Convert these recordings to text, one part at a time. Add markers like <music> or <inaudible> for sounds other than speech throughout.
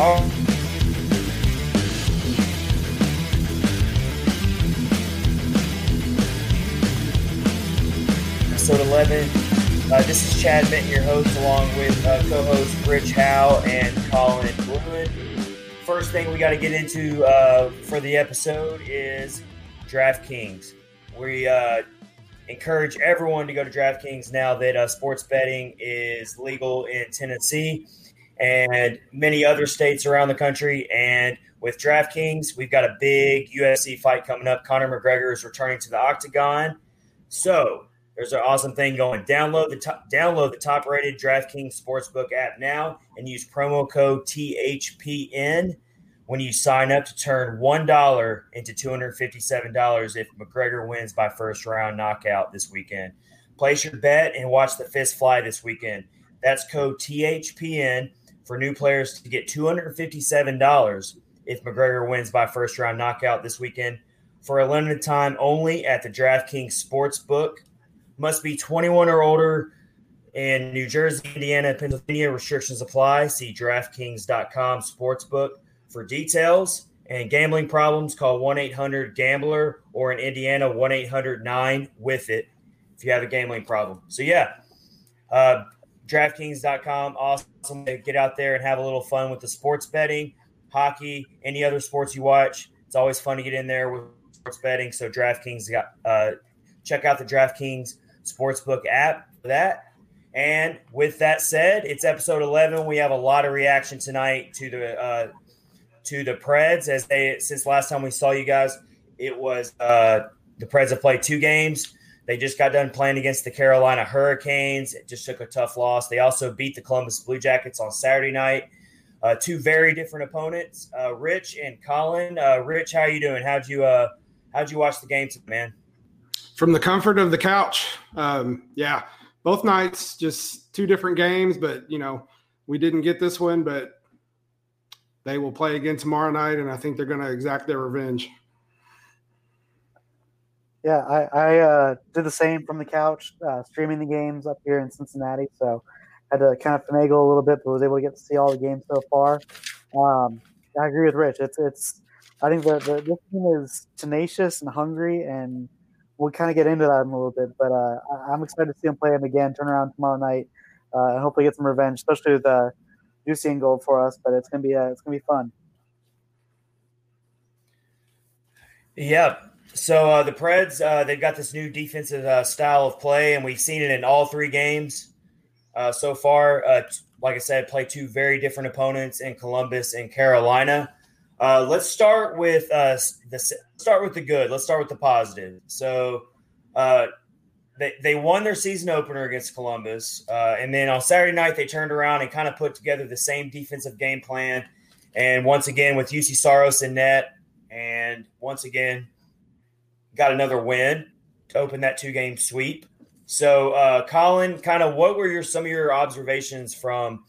All episode 11. Uh, this is Chad Benton, your host, along with uh, co-host Rich Howe and Colin Wood. First thing we got to get into uh, for the episode is DraftKings. We uh, encourage everyone to go to DraftKings now that uh, sports betting is legal in Tennessee and many other states around the country. And with DraftKings, we've got a big UFC fight coming up. Conor McGregor is returning to the octagon. So there's an awesome thing going. Download the top, download the top rated DraftKings Sportsbook app now and use promo code THPN when you sign up to turn $1 into $257 if McGregor wins by first round knockout this weekend. Place your bet and watch the fist fly this weekend. That's code THPN for new players to get $257 if McGregor wins by first round knockout this weekend for a limited time only at the DraftKings Sportsbook must be 21 or older in New Jersey, Indiana, Pennsylvania. Restrictions apply. See DraftKings.com sportsbook for details. And gambling problems, call 1 800 Gambler or in Indiana, 1 800 9 with it if you have a gambling problem. So, yeah, uh, DraftKings.com. Awesome to get out there and have a little fun with the sports betting, hockey, any other sports you watch. It's always fun to get in there with sports betting. So, DraftKings got, uh, check out the DraftKings Sportsbook app for that. And with that said, it's episode 11. We have a lot of reaction tonight to the uh, to the Preds as they since last time we saw you guys. It was uh, the Preds have played two games. They just got done playing against the Carolina Hurricanes. It just took a tough loss. They also beat the Columbus Blue Jackets on Saturday night. Uh, two very different opponents, uh, Rich and Colin. Uh, Rich, how you doing? How'd you uh, how'd you watch the game, man? from the comfort of the couch. Um, yeah, both nights, just two different games, but you know, we didn't get this one, but they will play again tomorrow night, and I think they're going to exact their revenge. Yeah, I, I uh, did the same from the couch, uh, streaming the games up here in Cincinnati. So had to kind of finagle a little bit, but was able to get to see all the games so far. Um, I agree with Rich. It's it's. I think the, the this team is tenacious and hungry, and we'll kind of get into that in a little bit. But uh, I'm excited to see them play him again, turn around tomorrow night, uh, and hopefully get some revenge, especially with uh, Juicy and Gold for us. But it's gonna be uh, it's gonna be fun. Yeah. So uh, the Preds uh, they've got this new defensive uh, style of play, and we've seen it in all three games uh, so far. Uh, like I said, play two very different opponents in Columbus and Carolina. Uh, let's start with the start with the good. Let's start with the positive. So, they they won their season opener against Columbus, and then on Saturday night they turned around and kind of put together the same defensive game plan. And once again with Juuse Saros in net, and once again got another win to open that two game sweep. So, uh, Colin, kind of what were your some of your observations from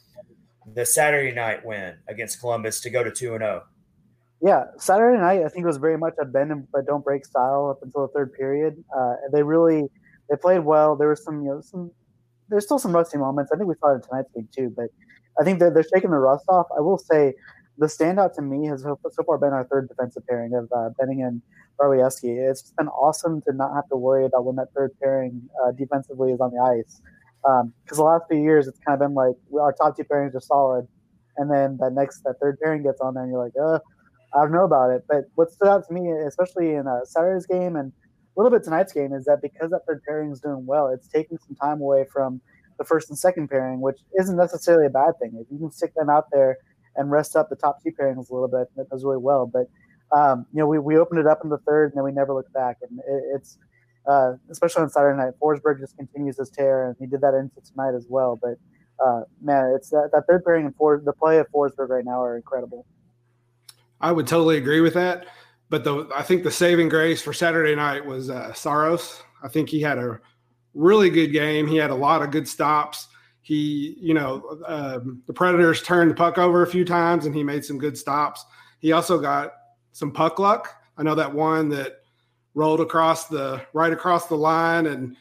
the Saturday night win against Columbus to go to two and zero? Oh? Yeah, Saturday night I think it was very much a bend but don't break style up until the third period. Uh, they really they played well. There was some you know some there's still some rusty moments. I think we saw it in tonight's game too, but I think they're they're shaking the rust off. I will say the standout to me has so far been our third defensive pairing of uh, Benning and Barlieski. It's been awesome to not have to worry about when that third pairing uh, defensively is on the ice. Because um, the last few years, it's kind of been like our top two pairings are solid, and then that next that third pairing gets on there, and you're like, I don't know about it, but what stood out to me, especially in uh, Saturday's game and a little bit tonight's game, is that because that third pairing is doing well, it's taking some time away from the first and second pairing, which isn't necessarily a bad thing. If you can stick them out there and rest up the top two pairings a little bit, that does really well. But um, you know, we, we opened it up in the third, and then we never looked back, and it, it's uh, especially on Saturday night. Forsberg just continues his tear, and he did that into tonight as well. But uh, man, it's that, that third pairing and for, the play of Forsberg right now are incredible. I would totally agree with that. But the I think the saving grace for Saturday night was uh, Saros. I think he had a really good game. He had a lot of good stops. He, you know, um, the Predators turned the puck over a few times, and he made some good stops. He also got some puck luck. I know that one that rolled across the right across the line, and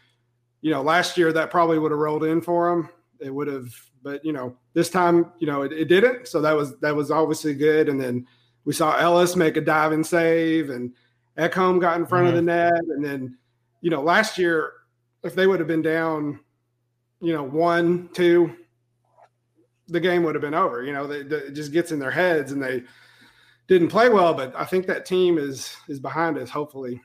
you know, last year that probably would have rolled in for him. it would have. But you know, this time, you know, it, it didn't. So that was that was obviously good. And then we saw Ellis make a diving save, and Ekholm got in front mm-hmm. of the net. And then, you know, last year, if they would have been down, you know, one, two, the game would have been over. You know, they, they, it just gets in their heads, and they didn't play well. But I think that team is is behind us. Hopefully.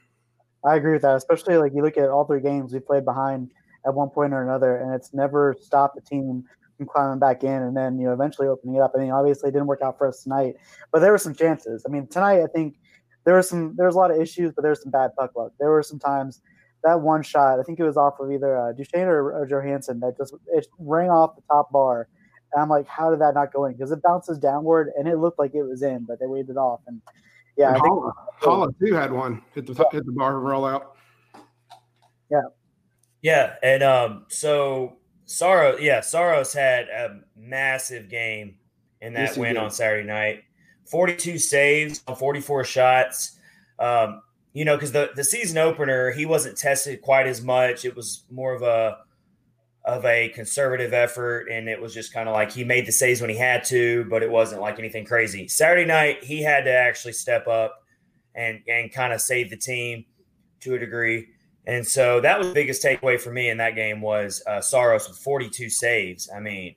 I agree with that, especially like you look at all three games we played behind at one point or another, and it's never stopped the team from climbing back in and then you know eventually opening it up. I mean, obviously it didn't work out for us tonight, but there were some chances. I mean, tonight I think there was some there was a lot of issues, but there was some bad puck luck. There were some times that one shot, I think it was off of either uh, Duchene or, or Johansson that just it rang off the top bar. And I'm like, how did that not go in? Because it bounces downward and it looked like it was in, but they waved it off. And yeah, and I think Haula, too had one hit the hit the bar and roll out. Yeah. Yeah, and um, so Saros, yeah, Saros had a massive game in that yes, win on Saturday night. 42 saves on 44 shots. Um, you know, because the, the season opener, he wasn't tested quite as much. It was more of a of a conservative effort, and it was just kind of like he made the saves when he had to, but it wasn't like anything crazy. Saturday night, he had to actually step up and and kind of save the team to a degree. And so that was the biggest takeaway for me in that game was uh, Saros with 42 saves. I mean,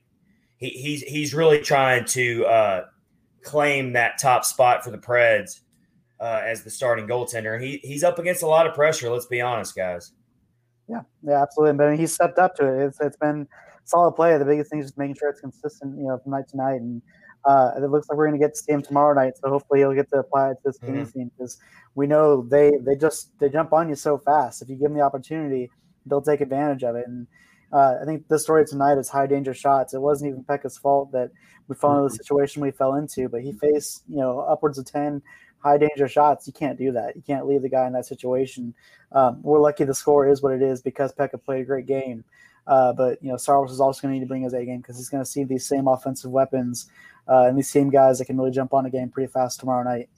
he, he's he's really trying to uh, claim that top spot for the Preds uh, as the starting goaltender. He he's up against a lot of pressure. Let's be honest, guys. Yeah, yeah, absolutely. But I mean, he's stepped up to it. It's it's been solid play. The biggest thing is just making sure it's consistent, you know, from night to night. And uh, it looks like we're going to get to see him tomorrow night. So hopefully he'll get to apply it to this mm-hmm. team because we know they they just they jump on you so fast. If you give them the opportunity, they'll take advantage of it. And uh, I think the story tonight is high danger shots. It wasn't even Pekka's fault that we fell into the mm-hmm. situation we fell into, but he faced you know upwards of ten high danger shots. You can't do that. You can't leave the guy in that situation. Um, we're lucky the score is what it is because Pekka played a great game. Uh, but you know, Saros is also going to need to bring his A game because he's going to see these same offensive weapons uh, and these same guys that can really jump on a game pretty fast tomorrow night.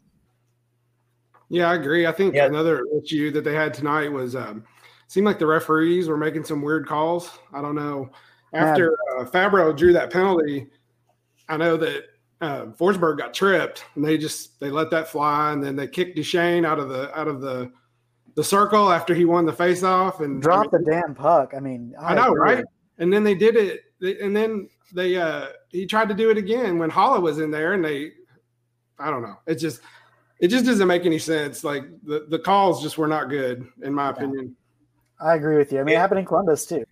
Yeah, I agree. I think yeah. another issue that they had tonight was um, seemed like the referees were making some weird calls. I don't know. After uh, Fabbro drew that penalty, I know that uh, Forsberg got tripped, and they just they let that fly, and then they kicked Duchene out of the out of the the circle after he won the faceoff and dropped I mean, the damn puck. I mean, I, I know, agree. right? And then they did it, and then they uh he tried to do it again when Haula was in there, and they, I don't know, it just it just doesn't make any sense. Like the, the calls just were not good, in my opinion. I agree with you. I mean, it happened in Columbus too.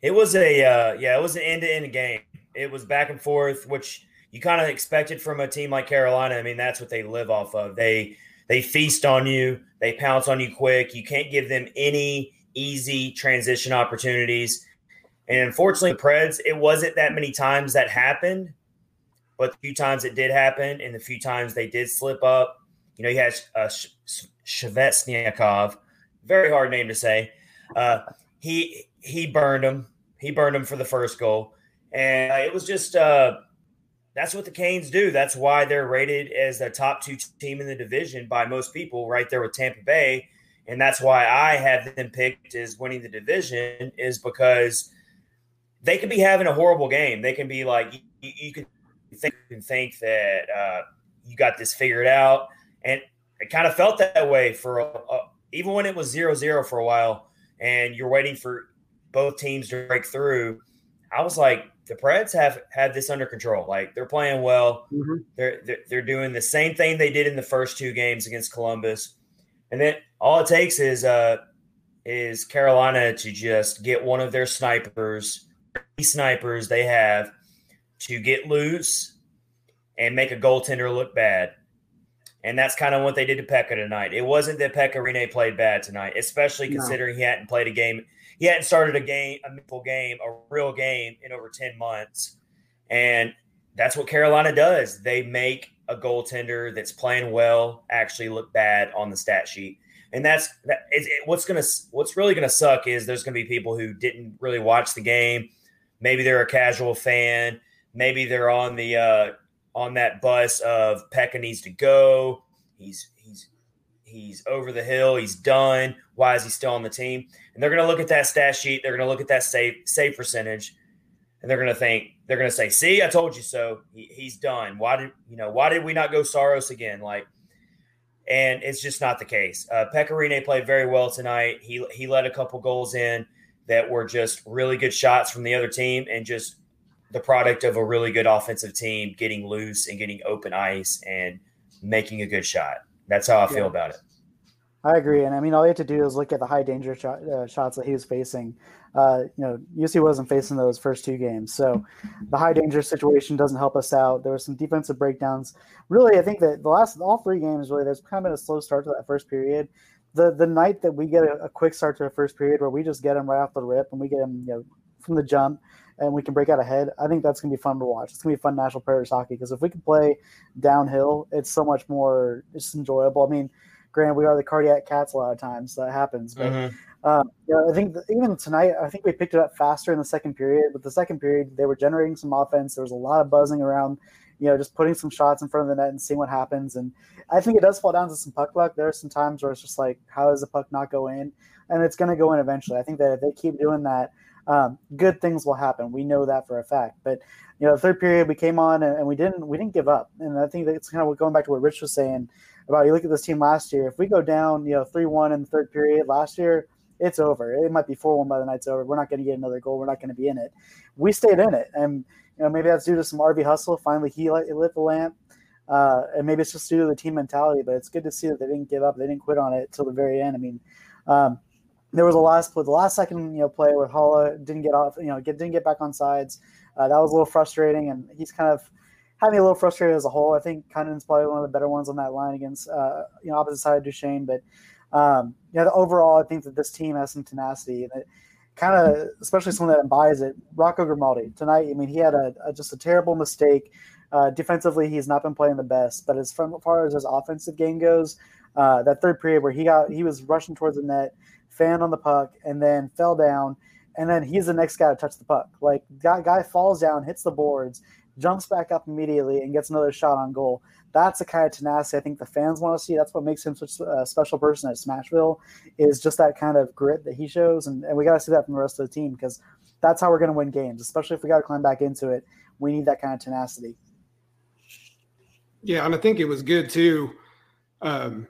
It was a uh, yeah, it was an end to end game. It was back and forth, which you kind of expected from a team like Carolina. I mean, that's what they live off of. They they feast on you, they pounce on you quick. You can't give them any easy transition opportunities. And unfortunately, the Preds, it wasn't that many times that happened, but the few times it did happen, and the few times they did slip up, you know, you had uh, Svechnikov, very hard name to say. Uh, he he burned him. He burned him for the first goal, and uh, it was just uh, that's what the Canes do. That's why they're rated as the top two team in the division by most people, right there with Tampa Bay, and that's why I have them picked as winning the division is because they could be having a horrible game. They can be like you, you can think and think that uh, you got this figured out. And it kind of felt that way for even when it was zero zero for a while, and you're waiting for both teams to break through. I was like, the Preds have had this under control. Like they're playing well. Mm-hmm. They're, they're they're doing the same thing they did in the first two games against Columbus, and then all it takes is uh is Carolina to just get one of their snipers, snipers they have, to get loose and make a goaltender look bad. And that's kind of what they did to Pekka tonight. It wasn't that Pekka Rinne played bad tonight, especially considering no. he hadn't played a game. He hadn't started a game, a meaningful game, a real game in over 10 months. And that's what Carolina does. They make a goaltender that's playing well actually look bad on the stat sheet. And that's that. It, it, what's gonna what's really gonna suck is there's gonna be people who didn't really watch the game. Maybe they're a casual fan maybe they're on the uh, on that bus of Pekka needs to go. He's he's he's over the hill. He's done. Why is he still on the team? And they're going to look at that stat sheet. They're going to look at that save save percentage, and they're going to think they're going to say, "See, I told you so. He, he's done. Why did you know? Why did we not go Saros again?" Like, and it's just not the case. Uh, Pekka Rinne played very well tonight. He he let a couple goals in that were just really good shots from the other team, and just the product of a really good offensive team getting loose and getting open ice and making a good shot. That's how I feel about it. I agree, and I mean, all you have to do is look at the high danger shot, uh, shots that he was facing. Uh, you know, Juuse wasn't facing those first two games, so the high danger situation doesn't help us out. There were some defensive breakdowns. Really, I think that the last all three games, really, there's kind of been a slow start to that first period. The the night that we get a, a quick start to the first period, where we just get them right off the rip and we get them, you know, from the jump, and we can break out ahead. I think that's gonna be fun to watch. It's gonna be fun Nashville Predators hockey because if we can play downhill, it's so much more. It's enjoyable. I mean Granted, we are the cardiac cats a lot of times. So that happens. But mm-hmm. um, you know, I think even tonight, I think we picked it up faster in the second period. But the second period, they were generating some offense. There was a lot of buzzing around, you know, just putting some shots in front of the net and seeing what happens. And I think it does fall down to some puck luck. There are some times where it's just like, how does the puck not go in? And it's going to go in eventually. I think that if they keep doing that, um, good things will happen. We know that for a fact. But you know, the third period we came on and, and, we didn't we didn't give up. And I think that's kind of going back to what Rich was saying about you look at this team last year. If we go down, you know, three one in the third period last year, it's over. It might be four one by the night's over. We're not going to get another goal. We're not going to be in it. We stayed in it, and you know maybe that's due to some RV hustle. Finally, he lit, lit the lamp, uh, and maybe it's just due to the team mentality. But it's good to see that they didn't give up. They didn't quit on it till the very end. I mean. Um, there was a last play, the last second you know play where Haula didn't get off, you know, get, didn't get back on sides. Uh, that was a little frustrating, and he's kind of had me a little frustrated as a whole. I think Kunin's probably one of the better ones on that line against uh, you know opposite side of Duchene, but um, you know overall I think that this team has some tenacity and it kind of especially someone that embodies it. Rocco Grimaldi tonight. I mean he had a, a just a terrible mistake. Uh, defensively, he's not been playing the best, but as far as his offensive game goes, uh, that third period where he got he was rushing towards the net, fan on the puck, and then fell down, and then he's the next guy to touch the puck. Like guy, guy falls down, hits the boards, jumps back up immediately and gets another shot on goal. That's the kind of tenacity I think the fans want to see. That's what makes him such a special person at Smashville is just that kind of grit that he shows. And, and we got to see that from the rest of the team because that's how we're going to win games, especially if we got to climb back into it. We need that kind of tenacity. Yeah, and I think it was good too um,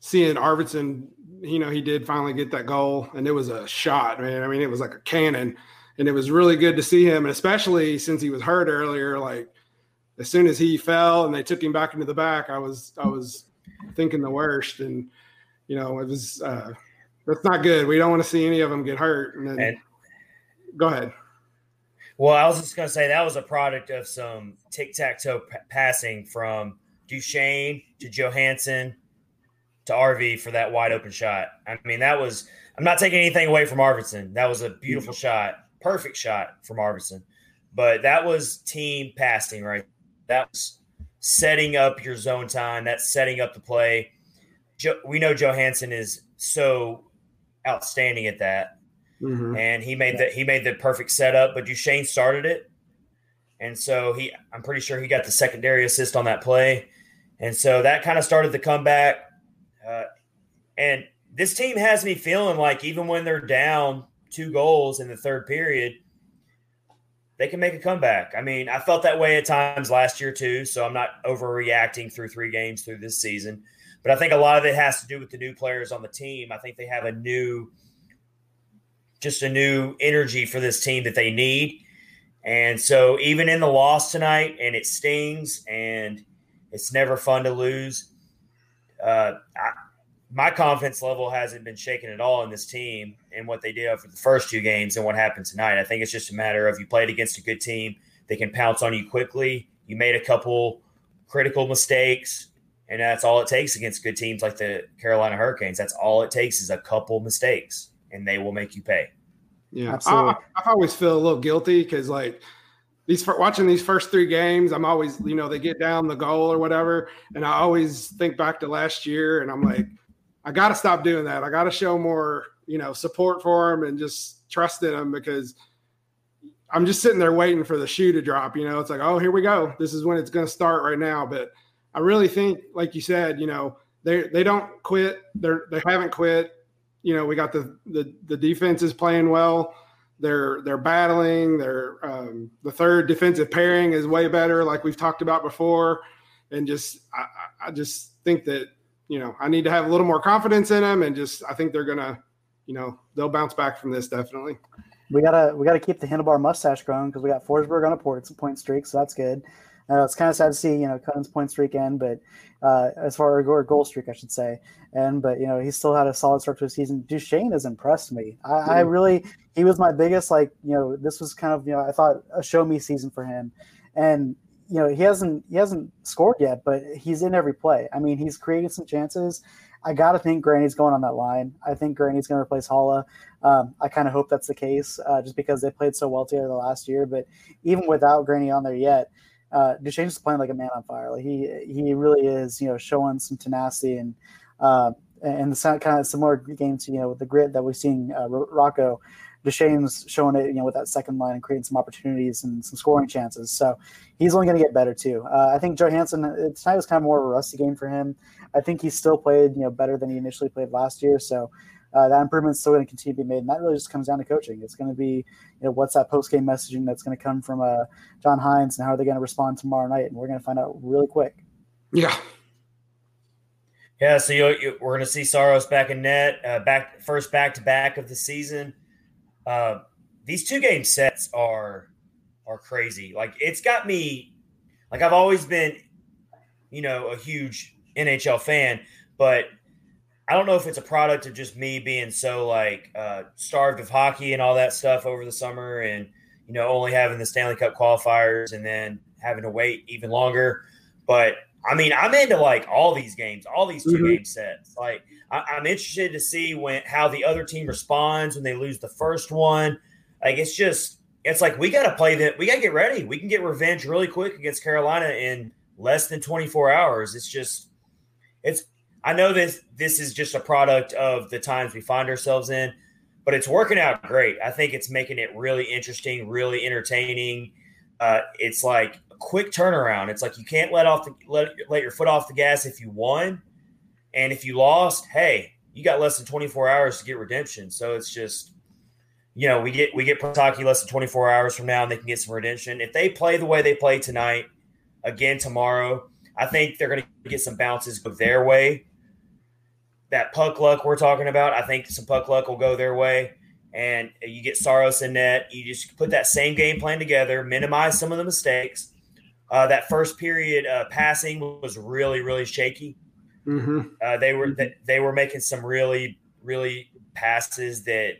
seeing Arvidsson. You know, he did finally get that goal, and it was a shot, man. I mean, it was like a cannon and it was really good to see him, and especially since he was hurt earlier. Like as soon as he fell and they took him back into the back, I was I was thinking the worst, and you know it was uh, that's not good. We don't want to see any of them get hurt. And then and, go ahead. Well, I was just going to say that was a product of some tic tac toe p- passing from Duchene to Johansson to RV for that wide open shot. I mean, that was. I'm not taking anything away from Arvidsson. That was a beautiful shot perfect shot from Arvidsson. But that was team passing, right? That was setting up your zone time. That's setting up the play. Jo- we know Johansson is so outstanding at that, mm-hmm. and he made the he made the perfect setup. But Duchene started it, and so he I'm pretty sure he got the secondary assist on that play, and so that kind of started the comeback. Uh, and this team has me feeling like even when they're down two goals in the third period, they can make a comeback. I mean, I felt that way at times last year too, so I'm not overreacting through three games through this season. But I think a lot of it has to do with the new players on the team. I think they have a new, just a new energy for this team that they need. And so, even in the loss tonight, and it stings, and it's never fun to lose. Uh, my confidence level hasn't been shaken at all in this team and what they did for the first two games and what happened tonight. I think it's just a matter of you played against a good team, they can pounce on you quickly. You made a couple critical mistakes, and that's all it takes against good teams like the Carolina Hurricanes. That's all it takes is a couple mistakes, and they will make you pay. Yeah, I, I always feel a little guilty because like these watching these first three games, I'm always you know they get down the goal or whatever, and I always think back to last year, and I'm like I got to stop doing that. I got to show more, you know, support for him and just trust in him because I'm just sitting there waiting for the shoe to drop. You know, it's like, oh, here we go. This is when it's going to start right now. But I really think, like you said, you know, they they don't quit. They're they haven't quit. You know, we got the the the defense is playing well. they're they're battling. They're um, the third defensive pairing is way better, like we've talked about before, and just I, I just think that you know I need to have a little more confidence in them, and just I think they're gonna you know they'll bounce back from this definitely. We gotta we gotta keep the handlebar mustache growing because we got Forsberg on a point, point streak, so that's good. Uh, it's kind of sad to see, you know, Kunin's point streak end, but uh, as far as or goal streak, I should say. And but you know, he still had a solid start to the season. Duchene has impressed me. I, mm-hmm. I, really, he was my biggest like, you know, this was kind of you know, I thought a show me season for him, and you know, he hasn't he hasn't scored yet, but he's in every play. I mean, he's creating some chances. I got to think Granny's going on that line. I think Granny's going to replace Haula. Um, I kind of hope that's the case, uh, just because they played so well together the last year. But even without Granny on there yet, uh, Duchene's playing like a man on fire. Like he he really is, you know, showing some tenacity and uh, and the kind of similar games, you know, with the grit that we've seen uh, Rocco. Duchene's showing it, you know, with that second line and creating some opportunities and some scoring chances. So he's only going to get better too. Uh, I think Johansson tonight was kind of more of a rusty game for him. I think he still played, you know, better than he initially played last year. So uh, that improvement's still going to continue to be made, and that really just comes down to coaching. It's going to be, you know, what's that post game messaging that's going to come from uh, John Hynes, and how are they going to respond tomorrow night? And we're going to find out really quick. Yeah. Yeah, so you, you, we're going to see Saros back in net, uh, back first back to back of the season. Uh, these two game sets are are crazy. Like it's got me, like I've always been, you know, a huge NHL fan, but I don't know if it's a product of just me being so like uh, starved of hockey and all that stuff over the summer, and you know only having the Stanley Cup qualifiers and then having to wait even longer. But I mean, I'm into like all these games, all these 2 mm-hmm. game sets. Like I, am interested to see when how the other team responds when they lose the first one. Like it's just it's like we got to play that. We got to get ready. We can get revenge really quick against Carolina in less than 24 hours. It's just it's I know this this is just a product of the times we find ourselves in, but it's working out great. I think it's making it really interesting, really entertaining. Uh, it's like a quick turnaround. It's like you can't let off the let, let your foot off the gas if you won, and if you lost, hey, you got less than 24 hours to get redemption. So it's just you know, we get we get Pataki less than 24 hours from now and they can get some redemption. If they play the way they play tonight, again tomorrow, I think they're going to get some bounces go their way that puck luck we're talking about, I think some puck luck will go their way. And you get Saros in net. You just put that same game plan together, minimize some of the mistakes. Uh, that first period uh, passing was really, really shaky. Mm-hmm. Uh, they were they were making some really, really passes that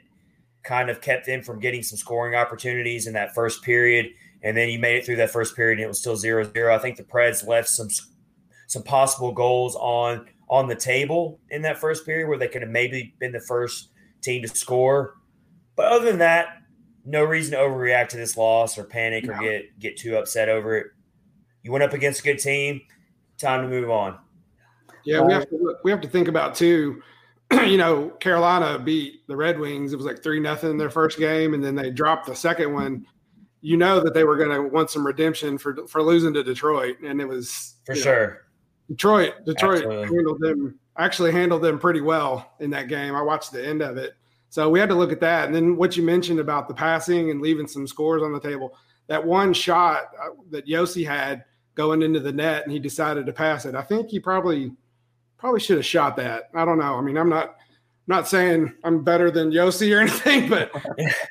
kind of kept them from getting some scoring opportunities in that first period. And then you made it through that first period, and it was still 0-0. I think the Preds left some some possible goals on on the table in that first period where they could have maybe been the first team to score. But other than that, no reason to overreact to this loss or panic no. or get get too upset over it. You went up against a good team. Time to move on. Yeah, we have to look, we have to think about too. <clears throat> You know, Carolina beat the Red Wings. It was like three nothing in their first game, and then they dropped the second one. You know that they were going to want some redemption for for losing to Detroit, and it was for sure. Know, Detroit, Detroit Absolutely. handled them actually handled them pretty well in that game. I watched the end of it. So we had to look at that. And then what you mentioned about the passing and leaving some scores on the table. That one shot uh, that Josi had going into the net and he decided to pass it. I think he probably probably should have shot that. I don't know. I mean, I'm not not saying I'm better than Josi or <laughs> anything, but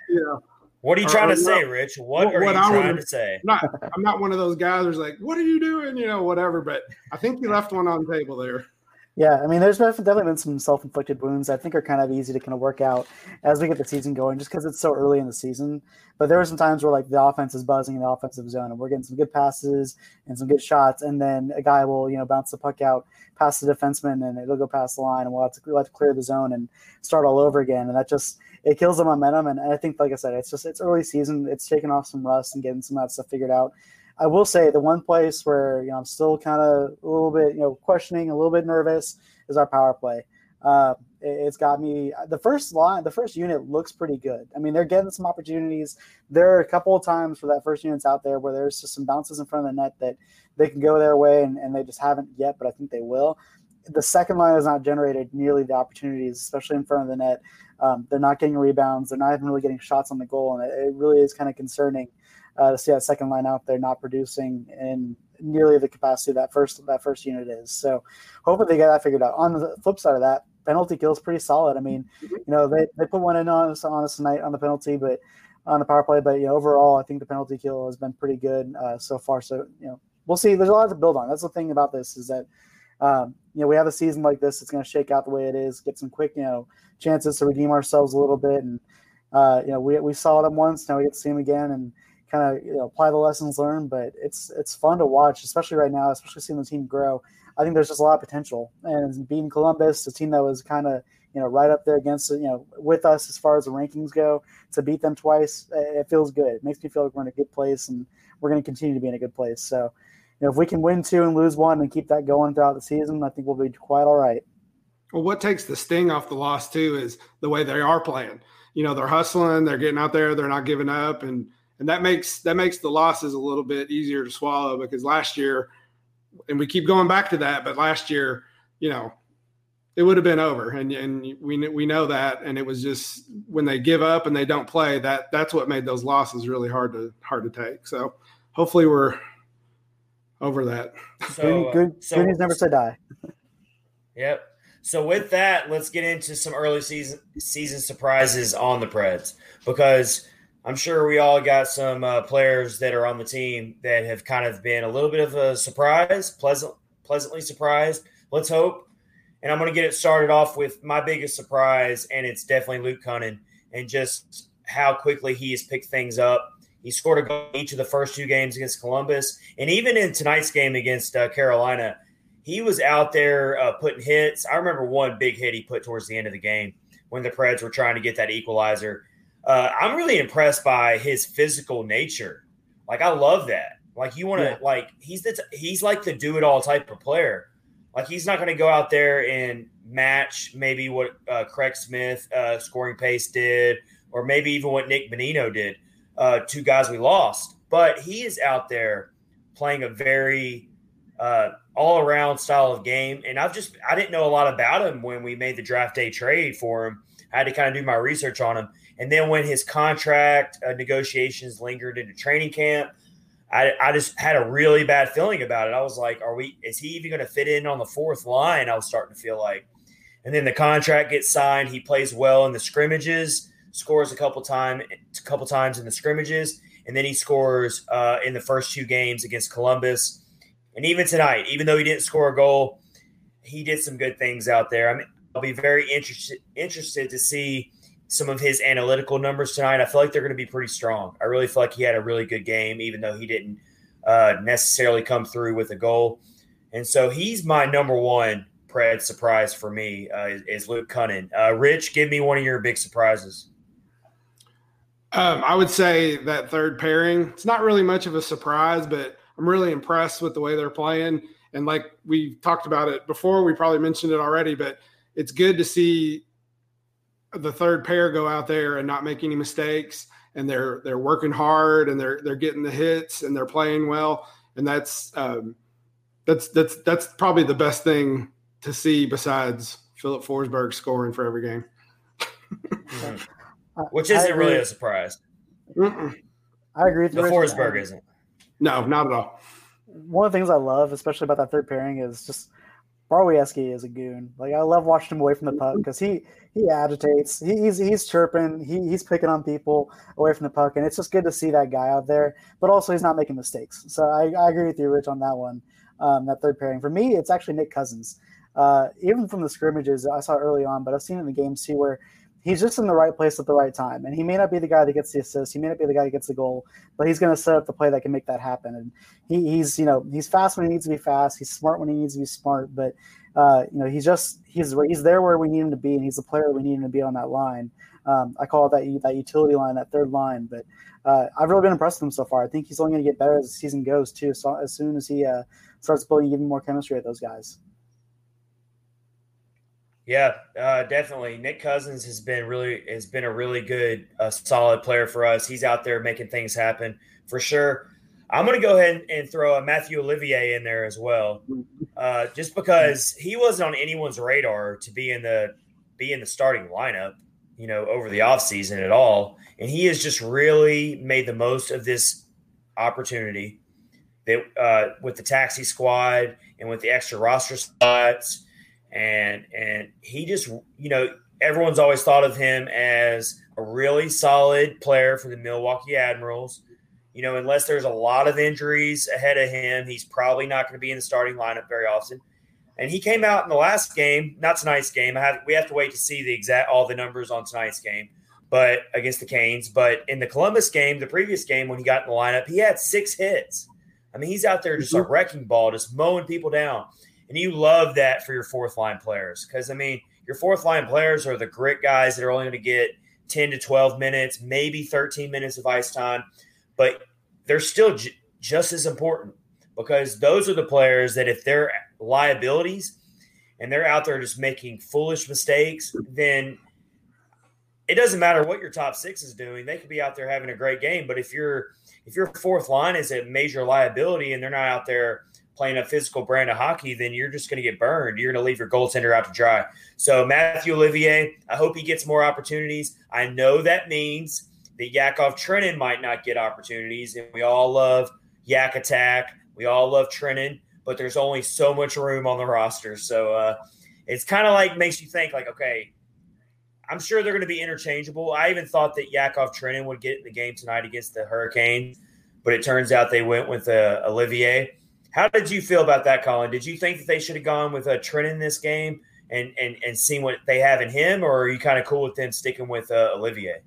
you know, what are you trying to say, Rich? What, what are what you I trying to say? <laughs> Not, I'm not one of those guys who's like, "What are you doing?" You know, whatever. But I think you left one on the table there. Yeah, I mean, there's definitely been some self-inflicted wounds. I think are kind of easy to kind of work out as we get the season going, just because it's so early in the season. But there were some times where like the offense is buzzing in the offensive zone, and we're getting some good passes and some good shots, and then a guy will you know bounce the puck out past the defenseman, and it'll go past the line, and we'll have to, we'll have to clear the zone and start all over again, and that just it kills the momentum. And I think, like I said, it's just it's early season. It's taking off some rust and getting some of that stuff figured out. I will say the one place where you know I'm still kind of a little bit you know questioning, a little bit nervous is our power play. Uh, it, has got me. The first line, the first unit looks pretty good. I mean, they're getting some opportunities. There are a couple of times for that first unit's out there where there's just some bounces in front of the net that they can go their way, and, and they just haven't yet, but I think they will. the second line has not generated nearly the opportunities, especially in front of the net. Um, they're not getting rebounds. They're not even really getting shots on the goal, and it, it really is kind of concerning uh, to see that second line out there not producing in nearly the capacity that first that first unit is. So hopefully they get that figured out. On the flip side of that, penalty kill is pretty solid. I mean, mm-hmm. you know, they, they put one in on us, on us tonight on the penalty, but on the power play. But you know, overall, I think the penalty kill has been pretty good uh, so far. So you know, we'll see. There's a lot to build on. That's the thing about this is that um, you know we have a season like this. It's going to shake out the way it is. Get some quick you know chances to redeem ourselves a little bit, and uh, you know we we saw them once. Now we get to see them again, and kind of you know apply the lessons learned. But it's it's fun to watch, especially right now, especially seeing the team grow. I think there's just a lot of potential, and beating Columbus, a team that was kind of you know right up there against you know with us as far as the rankings go, to beat them twice, it feels good. It makes me feel like we're in a good place, and we're going to continue to be in a good place. So, you know, if we can win two and lose one and keep that going throughout the season, I think we'll be quite all right. Well, what takes the sting off the loss too is the way they are playing. You know, they're hustling, they're getting out there, they're not giving up, and and that makes that makes the losses a little bit easier to swallow because last year, and we keep going back to that, but last year, you know, it would have been over, and and we we know that, and it was just when they give up and they don't play that that's what made those losses really hard to hard to take. So hopefully we're over that. So, good, uh, good, so, good news never say die. Yep. So with that, let's get into some early season season surprises on the Preds because I'm sure we all got some uh, players that are on the team that have kind of been a little bit of a surprise, pleasant, pleasantly surprised. Let's hope. And I'm going to get it started off with my biggest surprise, and it's definitely Luke Kunin and just how quickly he has picked things up. He scored a goal each of the first two games against Columbus, and even in tonight's game against uh, Carolina, he was out there uh, putting hits. I remember one big hit he put towards the end of the game when the Preds were trying to get that equalizer uh, I'm really impressed by his physical nature. Like I love that. Like you want to yeah. like he's the t- he's like the do it all type of player. Like he's not going to go out there and match maybe what uh, Craig Smith uh, scoring pace did, or maybe even what Nick Bonino did. Uh, two guys we lost, but he is out there playing a very uh, all around style of game. And I've just I didn't know a lot about him when we made the draft day trade for him. I had to kind of do my research on him and then when his contract uh, negotiations lingered into training camp, I, I just had a really bad feeling about it. I was like, are we, is he even going to fit in on the fourth line? I was starting to feel like. And then the contract gets signed. He plays well in the scrimmages, scores a couple time, a couple times in the scrimmages, and then he scores uh, in the first two games against Columbus. And even tonight, even though he didn't score a goal, he did some good things out there. I mean, I'll be very interested interested to see some of his analytical numbers tonight. I feel like they're going to be pretty strong. I really feel like he had a really good game, even though he didn't uh, necessarily come through with a goal. And so he's my number one Pred surprise for me uh, is, Luke Kunin. Uh, Rich, give me one of your big surprises. Um, I would say that third pairing. It's not really much of a surprise, but I'm really impressed with the way they're playing. And like we talked about it before, we probably mentioned it already, but it's good to see the third pair go out there and not make any mistakes and they're they're working hard and they're they're getting the hits and they're playing well and that's um, that's that's that's probably the best thing to see besides Filip Forsberg scoring for every game. <laughs> Which isn't really a surprise. Mm-mm. I agree with the Forsberg isn't. No, not at all. One of the things I love, especially about that third pairing, is just Borowiecki is a goon. Like I love watching him away from the puck because he he agitates. He, he's he's chirping. He, he's picking on people away from the puck, and it's just good to see that guy out there. But also, he's not making mistakes. So I, I agree with you, Rich, on that one. Um, that third pairing for me, it's actually Nick Cousins. Uh, even from the scrimmages I saw early on, but I've seen in the games too where he's just in the right place at the right time. And he may not be the guy that gets the assist. He may not be the guy that gets the goal, but he's going to set up the play that can make that happen. And he, he's, you know, he's fast when he needs to be fast. He's smart when he needs to be smart. But, uh, you know, he's just, he's, he's there where we need him to be. And he's the player we need him to be on that line. Um, I call it that, that utility line, that third line. But uh, I've really been impressed with him so far. I think he's only going to get better as the season goes too. So as soon as he uh, starts building even more chemistry with those guys. Yeah, uh, definitely. Nick Cousins has been really has been a really good, uh, solid player for us. He's out there making things happen for sure. I'm going to go ahead and throw a Matthew Olivier in there as well, uh, just because he wasn't on anyone's radar to be in the be in the starting lineup, you know, over the offseason at all. And he has just really made the most of this opportunity that uh, with the taxi squad and with the extra roster spots, and and he just you know everyone's always thought of him as a really solid player for the Milwaukee Admirals. You know, unless there's a lot of injuries ahead of him, he's probably not going to be in the starting lineup very often. And he came out in the last game, not tonight's game. I we have to wait to see the exact all the numbers on tonight's game, but against the Canes. But in the Columbus game, the previous game when he got in the lineup, he had six hits. I mean, he's out there just a mm-hmm. wrecking ball, just mowing people down. And you love that for your fourth line players because I mean, your fourth line players are the grit guys that are only going to get 10 to 12 minutes, maybe 13 minutes of ice time, but they're still j- just as important because those are the players that if they're liabilities and they're out there just making foolish mistakes, then it doesn't matter what your top six is doing. They could be out there having a great game, but if your if your fourth line is a major liability and they're not out there playing a physical brand of hockey, then you're just going to get burned. You're going to leave your goaltender out to dry. So Matthew Olivier, I hope he gets more opportunities. I know that means that Yakov Trenin might not get opportunities, and we all love Yak Attack. We all love Trenin, but there's only so much room on the roster. So uh, it's kind of like makes you think like, okay, I'm sure they're going to be interchangeable. I even thought that Yakov Trenin would get the game tonight against the Hurricanes, but it turns out they went with uh, Olivier. How did you feel about that, Colin? Did you think that they should have gone with a Trent in this game and and and seen what they have in him, or are you kind of cool with them sticking with uh, Olivier?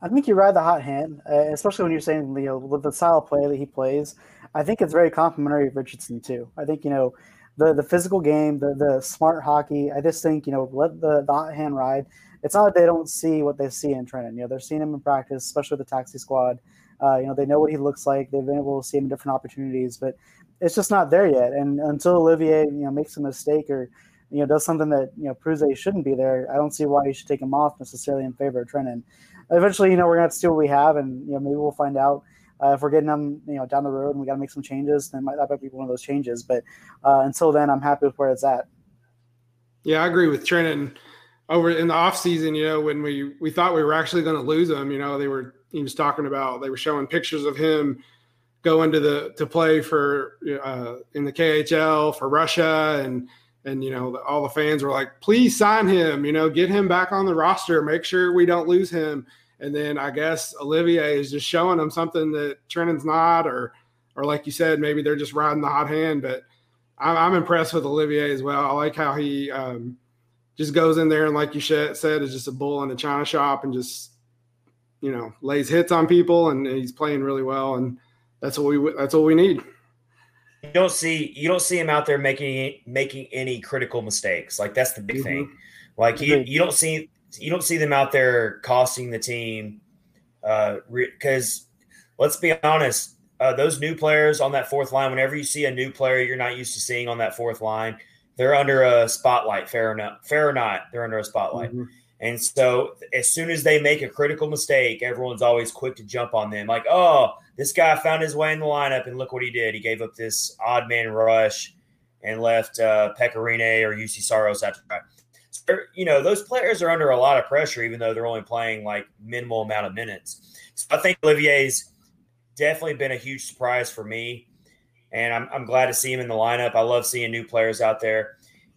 I think you ride the hot hand, uh, especially when you're saying you know with the style of play that he plays. I think it's very complimentary of Richardson too. I think you know the the physical game, the the smart hockey. I just think you know let the, the hot hand ride. It's not that they don't see what they see in Trenton. You know they're seeing him in practice, especially with the taxi squad. Uh, you know they know what he looks like. They've been able to see him in different opportunities, but it's just not there yet. And until Olivier, you know, makes a mistake or you know does something that you know proves that he shouldn't be there, I don't see why you should take him off necessarily in favor of Trenton. Eventually, you know, we're gonna have to see what we have, and you know, maybe we'll find out. Uh, if we're getting them, you know, down the road and we got to make some changes, then might, that might be one of those changes. But uh, until then, I'm happy with where it's at. Yeah, I agree with Trenton. Over in the off season, you know, when we we thought we were actually going to lose him, you know, they were he was talking about they were showing pictures of him going to the to play for uh, in the KHL for Russia and and you know all the fans were like please sign him you know get him back on the roster make sure we don't lose him. And then I guess Olivier is just showing them something that Trenton's not or or like you said maybe they're just riding the hot hand but I'm, I'm impressed with Olivier as well. I like how he um, just goes in there and like you said is just a bull in a china shop and just you know lays hits on people and he's playing really well. And that's what we that's what we need. You don't see you don't see him out there making making any critical mistakes. Like that's the big mm-hmm. thing. Like you, you don't see you don't see them out there costing the team because uh, let's be honest, uh, those new players on that fourth line. Whenever you see a new player you're not used to seeing on that fourth line, they're under a spotlight. Fair enough. fair or not, they're under a spotlight. Mm-hmm. And so as soon as they make a critical mistake, everyone's always quick to jump on them. Like, oh, this guy found his way in the lineup, and look what he did. He gave up this odd man rush and left uh, Pekka Rinne or Juuse Saros after that. So, you know, those players are under a lot of pressure, even though they're only playing like minimal amount of minutes. So I think Olivier's definitely been a huge surprise for me. And I'm, I'm glad to see him in the lineup. I love seeing new players out there.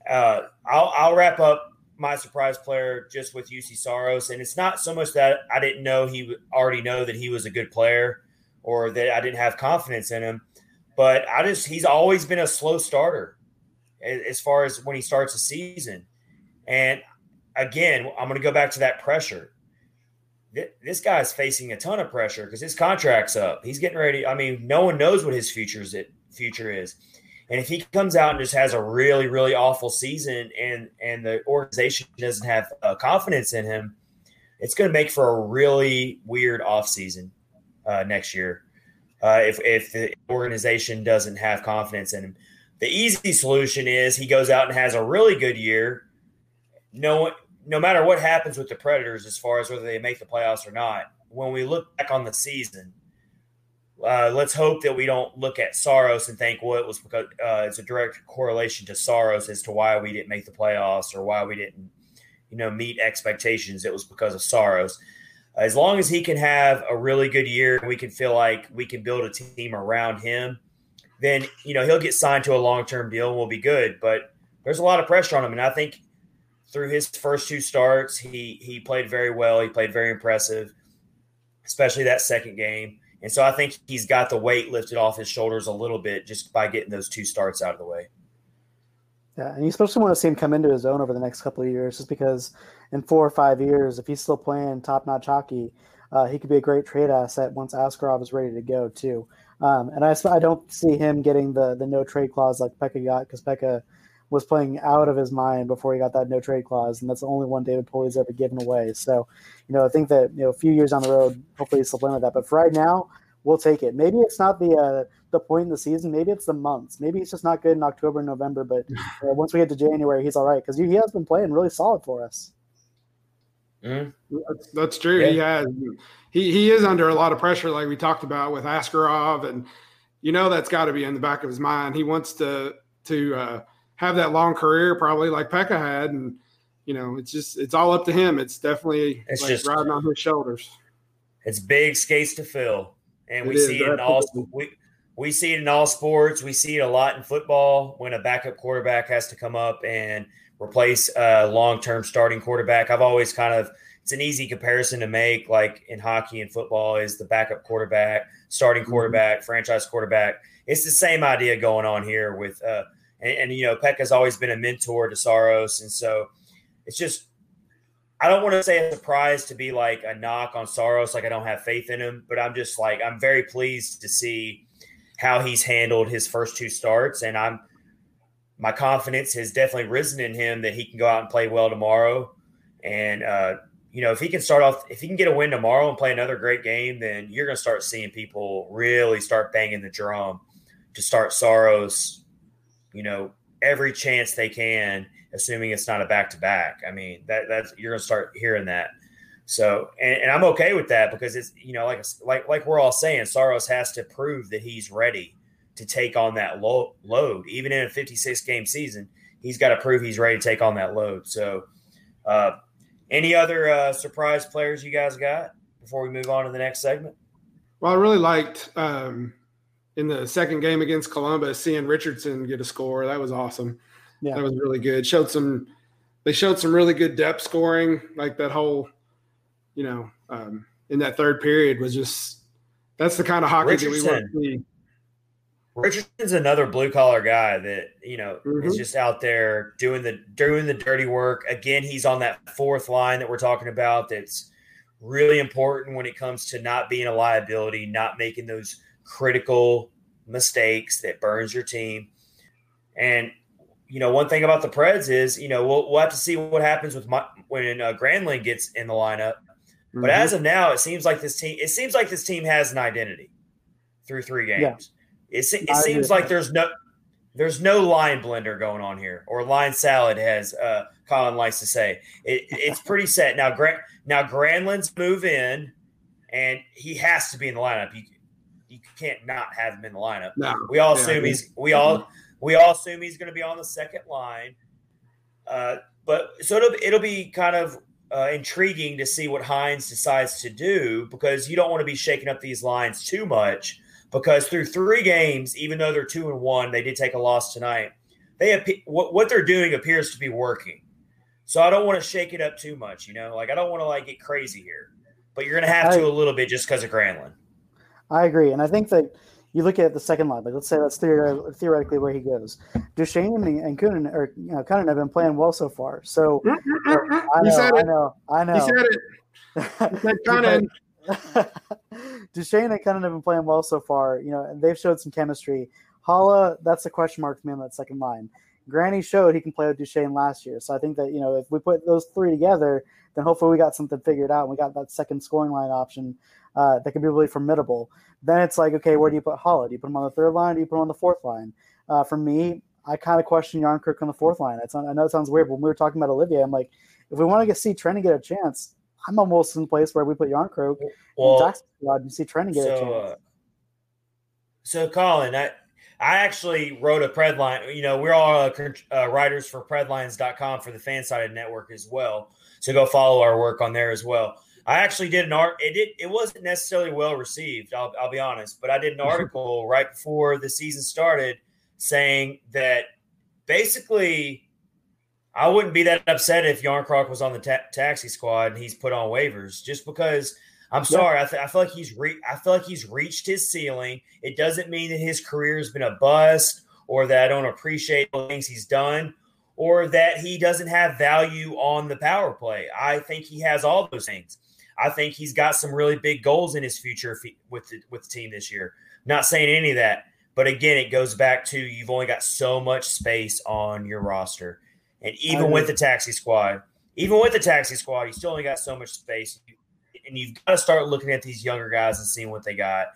Uh, I'll, I'll wrap up my surprise player just with Juuse Saros, and it's not so much that I didn't know he already know that he was a good player or that I didn't have confidence in him, but I just he's always been a slow starter as far as when he starts a season, and again I'm going to go back to that pressure. This guy's facing a ton of pressure because his contract's up. He's getting ready. I mean, no one knows what his future's it, future is. And if he comes out and just has a really, really awful season, and and the organization doesn't have uh, confidence in him, it's going to make for a really weird offseason uh, next year. Uh, if if the organization doesn't have confidence in him, the easy solution is he goes out and has a really good year. No, no matter what happens with the Predators, as far as whether they make the playoffs or not, when we look back on the season, uh, let's hope that we don't look at Saros and think, well, it was because uh, it's a direct correlation to Saros as to why we didn't make the playoffs or why we didn't, you know, meet expectations. It was because of Saros. As long as he can have a really good year, and we can feel like we can build a team around him. Then you know he'll get signed to a long term deal and we'll be good. But there's a lot of pressure on him, and I think through his first two starts, he he played very well. He played very impressive, especially that second game. And so I think he's got the weight lifted off his shoulders a little bit just by getting those two starts out of the way. Yeah, and you especially want to see him come into his own over the next couple of years, just because in four or five years, if he's still playing top notch hockey, uh, he could be a great trade asset once Askarov is ready to go too. Um, and I, I don't see him getting the the no trade clause like Pekka got because Pekka was playing out of his mind before he got that no trade clause, and that's the only one David Poile's ever given away. So, you know, I think that you know a few years down the road, hopefully he's still playing with that. But for right now, we'll take it. Maybe it's not the uh, the point in the season. Maybe it's the months. Maybe he's just not good in October and November. But <laughs> uh, once we get to January, he's all right because he has been playing really solid for us. Mm-hmm. That's, that's, true. Yeah. He has. He he is under a lot of pressure, like we talked about with Askarov, and you know that's got to be in the back of his mind. He wants to to uh, have that long career, probably like Pekka had, and you know it's just it's all up to him. It's definitely it's like just riding on his shoulders. It's big skates to fill and we see it in all we, we see it in all sports. We see it a lot in football when a backup quarterback has to come up and replace a long-term starting quarterback. I've always kind of it's an easy comparison to make, like in hockey and football, is the backup quarterback, starting mm-hmm. quarterback, franchise quarterback. It's the same idea going on here with, uh, and, and you know, Peck has always been a mentor to Saros, and so it's just I don't want to say a surprise to be like a knock on Saros, like I don't have faith in him, but I'm just like I'm very pleased to see how he's handled his first two starts, and I'm my confidence has definitely risen in him that he can go out and play well tomorrow. And uh, you know, if he can start off, if he can get a win tomorrow and play another great game, then you're going to start seeing people really start banging the drum to start Saros. You know, every chance they can assuming it's not a back to back. I mean, that that's you're gonna start hearing that. So, and, and, I'm okay with that because it's you know like like like we're all saying, Saros has to prove that he's ready to take on that lo- load, even in a 56 game season. He's got to prove he's ready to take on that load. So, uh, any other uh, surprise players you guys got before we move on to the next segment? Well, I really liked um, in the second game against Columbus seeing Richardson get a score. That was awesome. Yeah. That was really good. Showed some they showed some really good depth scoring. Like that whole, you know, um, in that third period was just that's the kind of hockey Richardson. that we want to see. Richardson's another blue collar guy that you know mm-hmm. is just out there doing the doing the dirty work. Again, he's on that fourth line that we're talking about. That's really important when it comes to not being a liability, not making those critical mistakes that burns your team. And you know, one thing about the Preds is, you know, we'll, we'll have to see what happens with my, when uh, Granlund gets in the lineup. Mm-hmm. But as of now, it seems like this team, it seems like this team has an identity through three games. Yeah. It, it seems like there's no, there's no line blender going on here or line salad, as uh, Colin likes to say. It, it's <laughs> pretty set now. Grant now Granlund's move in, and he has to be in the lineup. You you can't not have him in the lineup. No. We all yeah, assume he's we all we all assume he's going to be on the second line. Uh, but so it'll, it'll be kind of uh, intriguing to see what Hynes decides to do because you don't want to be shaking up these lines too much. Because through three games, even though they're two and one, they did take a loss tonight. They what, what they're doing appears to be working. So I don't want to shake it up too much, you know. Like I don't want to like get crazy here, but you're going to have I, to a little bit just because of Granlund. I agree, and I think that you look at the second line, like let's say that's theoretically where he goes. Duchene and, Kunin or you know Kunin have been playing well so far. So mm, mm, mm, I, know, I know, I know, He said it. He said <laughs> Kunin. <laughs> Duchene and Kunin have been playing well so far. You know, and they've showed some chemistry. Haula, that's a question mark for me on that second line. Granny showed he can play with Duchene last year, so I think that you know if we put those three together, then hopefully we got something figured out. and We got that second scoring line option uh, that can be really formidable. Then it's like, okay, where do you put Haula? Do you put him on the third line? Do you put him on the fourth line? Uh, for me, I kind of question Järnkrok on the fourth line. It's, I know it sounds weird, but when we were talking about Olivier, I'm like, if we want to get see Trenin get a chance, I'm almost in the place where we put Järnkrok well, and Jackson and see Trenin get so, a chance. Uh, So, Colin, I I actually wrote a Predline. You know, we're all uh, uh, writers for Predlines.com for the Fansided Network as well. So go follow our work on there as well. I actually did an art. It did. It wasn't necessarily well received. I'll, I'll be honest, but I did an mm-hmm. article right before the season started saying that basically I wouldn't be that upset if Jarnkrok was on the ta- taxi squad and he's put on waivers, just because I'm sorry. I, th- I feel like he's re- I feel like he's reached his ceiling. It doesn't mean that his career has been a bust or that I don't appreciate the things he's done or that he doesn't have value on the power play. I think he has all those things. I think he's got some really big goals in his future with the, with the team this year. Not saying any of that, but again, it goes back to you've only got so much space on your roster, and even with the taxi squad, even with the taxi squad, you still only got so much space, and you've got to start looking at these younger guys and seeing what they got.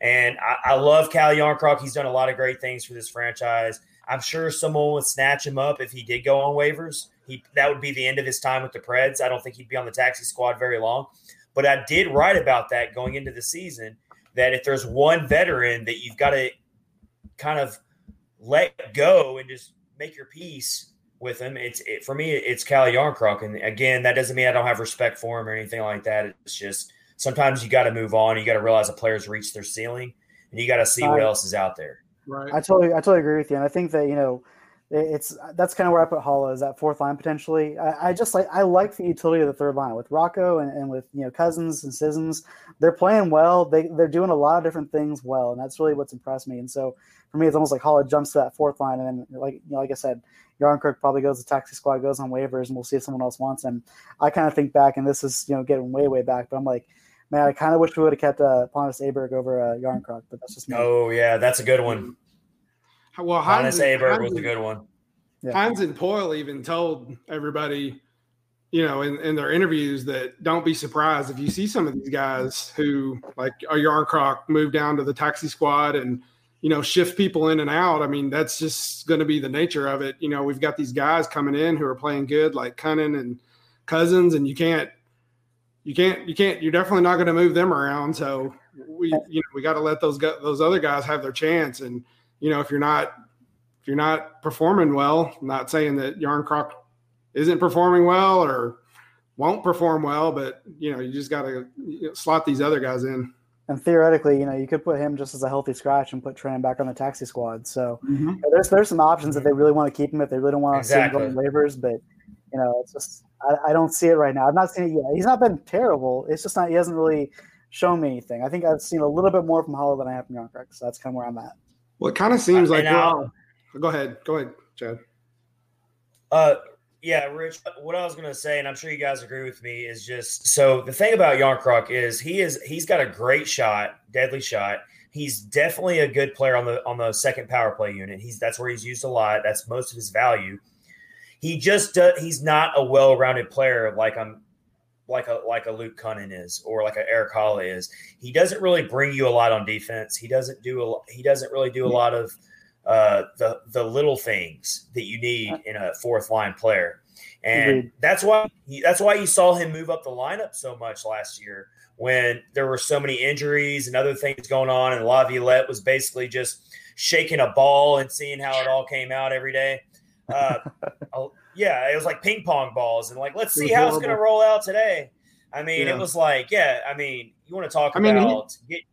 And I, I love Cal Jarnkrok. He's done a lot of great things for this franchise. I'm sure someone would snatch him up if he did go on waivers. He that would be the end of his time with the Preds. I don't think he'd be on the taxi squad very long. But I did write about that going into the season that if there's one veteran that you've got to kind of let go and just make your peace with him, it's it, for me it's Calle Jarnkrok. And again, that doesn't mean I don't have respect for him or anything like that. It's just sometimes you got to move on. You got to realize a player's reached their ceiling, and you got to see what else is out there. Right. I totally, I totally agree with you, and I think that you know, it's that's kind of where I put Haula is that fourth line potentially. I, I, just like I like the utility of the third line with Rocco and, and with you know Cousins and Sissons. They're playing well. They they're doing a lot of different things well, and that's really what's impressed me. And so for me, it's almost like Haula jumps to that fourth line, and then like you know, like I said, Jarnkrok probably goes to taxi squad, goes on waivers, and we'll see if someone else wants him. I kind of think back, and this is you know getting way way back, but I'm like man, I kind of wish we would have kept uh, Pontus Aberg over uh, Jarnkrok, but that's just me. Oh yeah, that's a good one. Well, Pontus Aberg was a good one. Yeah. Hynes and Poile even told everybody, you know, in, in their interviews that don't be surprised if you see some of these guys who, like a Jarnkrok, move down to the taxi squad and, you know, shift people in and out. I mean, that's just going to be the nature of it. You know, we've got these guys coming in who are playing good, like Kunin and Cousins, and you can't you can't you can't you're definitely not going to move them around so we you know we got to let those go, those other guys have their chance and you know if you're not if you're not performing well I'm not saying that Jarnkrok isn't performing well or won't perform well but you know you just got to you know, slot these other guys in and theoretically, you know, you could put him just as a healthy scratch and put Tran back on the taxi squad. So mm-hmm. there's there's some options if they really want to keep him, if they really don't want to exactly. see him going waivers. But you know, it's just I, I, don't see it right now. I've not seen it yet. He's not been terrible. It's just not. He hasn't really shown me anything. I think I've seen a little bit more from Haula than I have from Jarnkrok. So that's kind of where I'm at. Well, it kind of seems like. Well, go ahead. Go ahead, Chad. Uh, yeah, Rich. What I was going to say, and I'm sure you guys agree with me, is just so the thing about Jarnkrok is he is he's got a great shot, deadly shot. He's definitely a good player on the on the second power play unit. He's that's where he's used a lot. That's most of his value he just uh, he's not a well-rounded player like I'm like a like a Luke Kunin is or like a Erik Haula is. He doesn't really bring you a lot on defense. He doesn't do a he doesn't really do a lot of uh, the the little things that you need in a fourth line player. And that's why that's why you saw him move up the lineup so much last year when there were so many injuries and other things going on, and Laviolette was basically just shaking a ball and seeing how it all came out every day. Uh, yeah, it was like ping pong balls, and like let's see how it's going to roll out today. I mean, yeah. it was like, yeah, I mean, you want to talk I mean, about. He,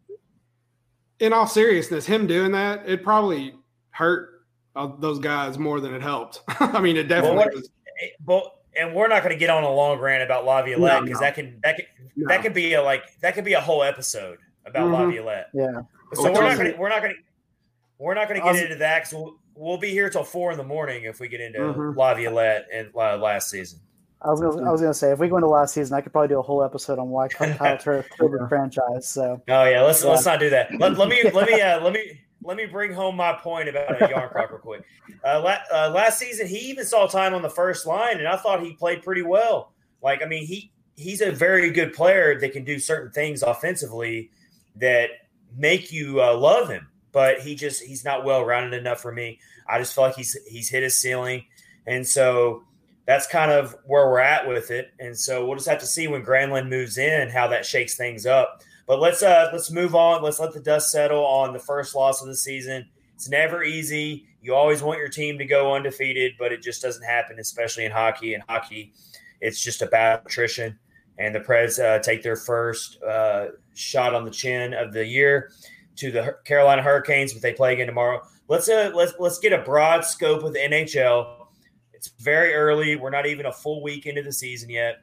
in all seriousness, him doing that, it probably hurt uh, those guys more than it helped. <laughs> I mean, it definitely well, what, was. Eh, but and we're not going to get on a long rant about Laviolette because no, no. that can that can no. that could be a like that could be a whole episode about mm-hmm. Laviolette. Yeah. So we're not, gonna, we're not going to we're not going to get into that because we'll, we'll be here till four in the morning if we get into mm-hmm. Laviolette and uh, last season. I was gonna, I was gonna say if we go into last season, I could probably do a whole episode on why Kyle <laughs> Turf killed the franchise. So oh yeah, let's yeah. let's not do that. Let, let me let me <laughs> uh, let me let me bring home my point about a Jarnkrok real quick. Uh, la- uh, last season, he even saw time on the first line, and I thought he played pretty well. Like I mean, he he's a very good player that can do certain things offensively that make you uh, love him. But he just he's not well rounded enough for me. I just feel like he's he's hit his ceiling, and so that's kind of where we're at with it. And so we'll just have to see when Granlund moves in how that shakes things up. But let's uh let's move on. Let's let the dust settle on the first loss of the season. It's never easy. You always want your team to go undefeated, but it just doesn't happen, especially in hockey. And hockey, it's just about attrition. And the Preds uh, take their first uh, shot on the chin of the year to the Carolina Hurricanes, but they play again tomorrow. Let's uh, let's let's get a broad scope of the NHL. It's very early. We're not even a full week into the season yet.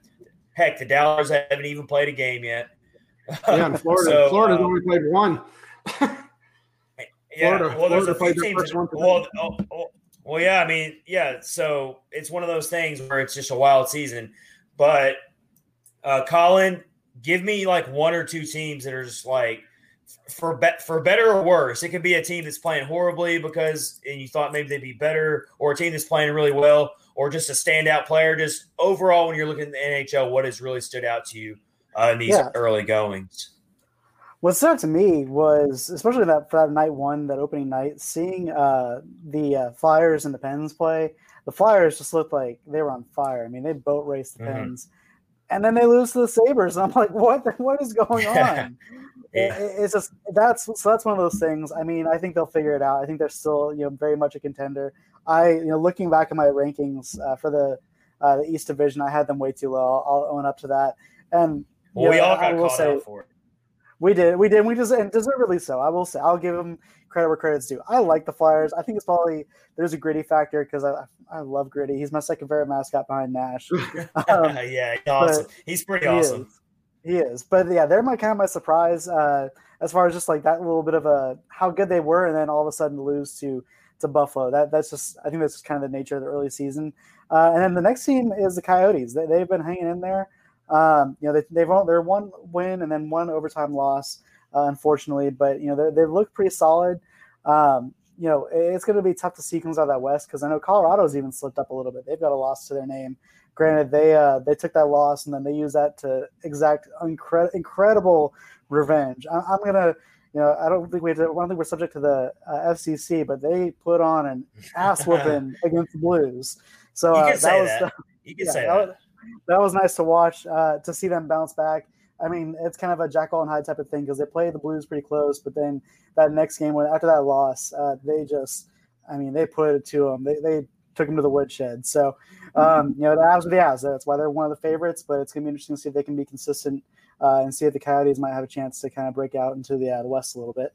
Heck, the Dallas haven't even played a game yet. Yeah, in <laughs> Florida, so, Florida's um, only played one. yeah, Florida, well, there's Florida a few teams. Well, oh, oh, well, yeah, I mean, yeah. So it's one of those things where it's just a wild season. But uh, Colin, give me like one or two teams that are just like for be- for better or worse. It could be a team that's playing horribly because and you thought maybe they'd be better, or a team that's playing really well, or just a standout player. Just overall, when you're looking at the NHL, what has really stood out to you uh, in these yeah. early goings? What stood out to me was, especially that for that night one, that opening night, seeing uh, the uh, Flyers and the Pens play. The Flyers just looked like they were on fire. I mean, they boat raced the mm-hmm. Pens, and then they lose to the Sabres. And I'm like, what? What is going <laughs> on? Yeah. it's just that's so that's one of those things. I mean, I think they'll figure it out. I think they're still you know very much a contender. I you know looking back at my rankings uh, for the uh, the East Division, I had them way too low. I'll, I'll own up to that. And well, know, we all got caught say, out for it. We did, we did, we just and deservedly so. I will say, I'll give them credit where credit's due. I like the Flyers. I think it's probably there's a gritty factor because I I love gritty. He's my second favorite mascot behind Nash. <laughs> Um, yeah, he's awesome. He's pretty awesome. Is. He is, but yeah, they're my kind of my surprise uh, as far as just like that little bit of a how good they were, and then all of a sudden lose to to Buffalo. That that's just I think that's just kind of the nature of the early season. Uh, and then the next team is the Coyotes. They, they've been hanging in there. Um, you know, they, they've only, they're one win and then one overtime loss, uh, unfortunately. But you know, they look pretty solid. Um, you know, it's going to be tough to see comes out of that West because I know Colorado's even slipped up a little bit. They've got a loss to their name. Granted, they uh, they took that loss and then they use that to exact incre- incredible revenge. I- am gonna, you know, I don't think we, to, I don't think we're subject to the uh, FCC, but they put on an ass whooping <laughs> against the Blues. So uh, that was that. you can yeah, say that. that. Was, that was nice to watch uh, to see them bounce back. I mean, it's kind of a Jekyll and Hyde type of thing because they played the Blues pretty close, but then that next game, when after that loss, uh, they just, I mean, they put it to them. They, they took them to the woodshed. So, um, you know, the Avs are the Avs. That's why they're one of the favorites. But it's going to be interesting to see if they can be consistent uh, and see if the Coyotes might have a chance to kind of break out into the, uh, the West a little bit.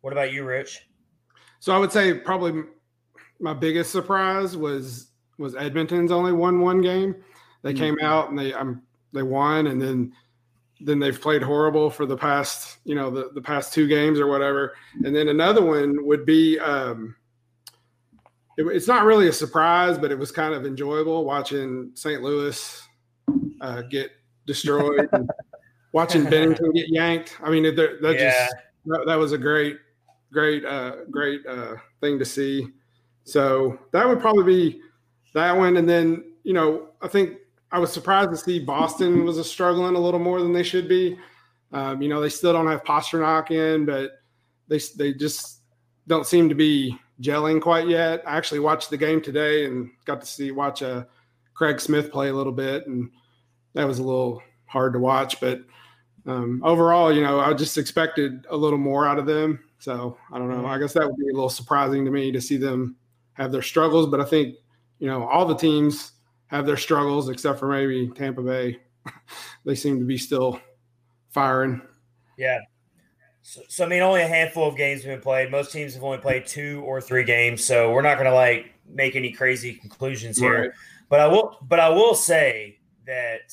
What about you, Rich? So I would say probably my biggest surprise was was Edmonton's only won one game. They mm-hmm. came out and they um, they won, and then then they've played horrible for the past you know the, the past two games or whatever. And then another one would be um, it, it's not really a surprise, but it was kind of enjoyable watching St. Louis uh, get destroyed, <laughs> watching Binnington get yanked. I mean, that, that yeah. just that, that, was a great, great, uh, great uh, thing to see. So that would probably be that one. And then you know, I think I was surprised to see Boston was a struggling a little more than they should be. Um, you know, they still don't have Pastrnak in, but they they just don't seem to be gelling quite yet. I actually watched the game today and got to see watch uh, Craig Smith play a little bit, and that was a little hard to watch. But um, overall, you know, I just expected a little more out of them. So I don't know. I guess that would be a little surprising to me to see them have their struggles. But I think you know all the teams have their struggles except for maybe Tampa Bay. <laughs> they seem to be still firing. Yeah, so, so, I mean, only a handful of games have been played. Most teams have only played two or three games, so we're not going to like make any crazy conclusions here. Right. But I will, but I will say that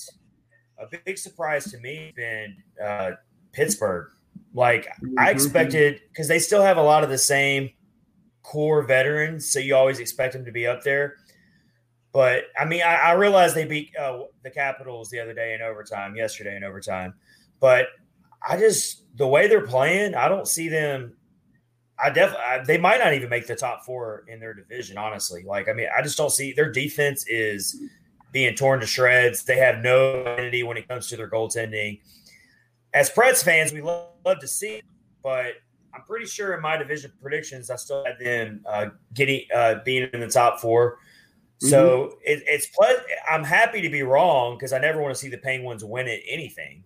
a big surprise to me has been uh, Pittsburgh. Like mm-hmm. I expected, because they still have a lot of the same core veterans, so you always expect them to be up there. But I mean, I, I realized they beat uh, the Capitals the other day in overtime, yesterday in overtime. But I just the way they're playing, I don't see them. I definitely they might not even make the top four in their division. Honestly, like I mean, I just don't see their defense is being torn to shreds. They have no identity when it comes to their goaltending. As Preds fans, we love, love to see, it, but I'm pretty sure in my division predictions, I still had them uh, getting uh, being in the top 4 mm-hmm. So it, it's I'm happy to be wrong because I never want to see the Penguins win at anything.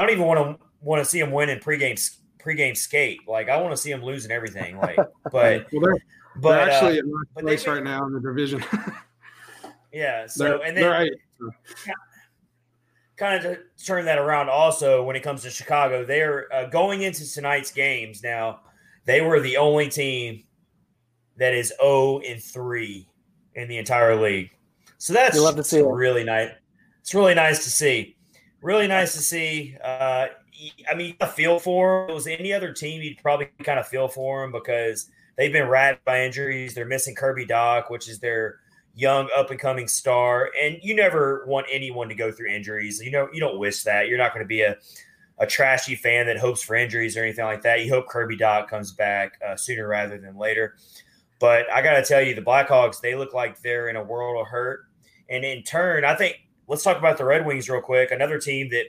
I don't even want to want to see them win in pregame pregame skate. Like I want to see them losing everything. Like, <laughs> but well, they're, but they're actually uh, in last but place they've right now in the division. <laughs> yeah. So they're, and then eight. kind of to turn that around also when it comes to Chicago, they're uh, going into tonight's games now. They were the only team that is 0 and 3 in the entire league. So that's You love to see it. really nice. It's really nice to see. Really nice to see. Uh, I mean, I feel for 'em. If it was any other team, you'd probably kind of feel for them because they've been ravaged by injuries. They're missing Kirby Dach, which is their young up and coming star. And you never want anyone to go through injuries. You know, you don't wish that. You're not going to be a, a trashy fan that hopes for injuries or anything like that. You hope Kirby Dach comes back uh, sooner rather than later. But I got to tell you, the Blackhawks, they look like they're in a world of hurt. And in turn, I think let's talk about the Red Wings real quick. Another team that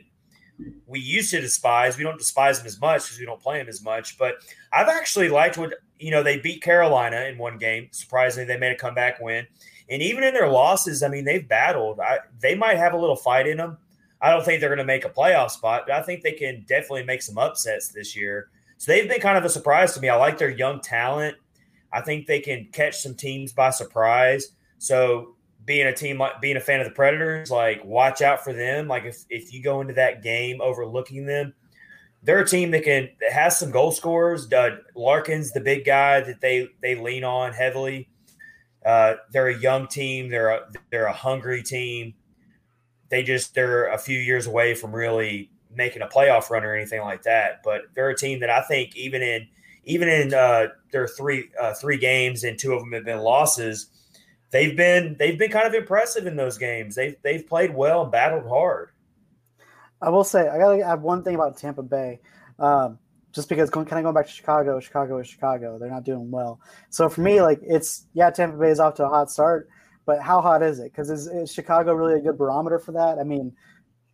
we used to despise. We don't despise them as much because we don't play them as much. But I've actually liked what you know. They beat Carolina in one game. Surprisingly, they made a comeback win. And even in their losses, I mean, they've battled. I, they might have a little fight in them. I don't think they're going to make a playoff spot, but I think they can definitely make some upsets this year. So they've been kind of a surprise to me. I like their young talent. I think they can catch some teams by surprise. So being a team like being a fan of the Predators, like watch out for them. Like if if you go into that game overlooking them, they're a team that can that has some goal scorers. Uh, Larkin's the big guy that they they lean on heavily. Uh, they're a young team. They're a they're a hungry team. They just they're a few years away from really making a playoff run or anything like that. But they're a team that I think even in even in uh, their three uh, three games and two of them have been losses they've been they've been kind of impressive in those games. They've they've played well and battled hard. I will say I gotta add one thing about Tampa Bay. Um, just because going, kind of going back to Chicago, Chicago is Chicago. They're not doing well. So for me, like it's yeah, Tampa Bay is off to a hot start, but how hot is it? Because is, is Chicago really a good barometer for that? I mean,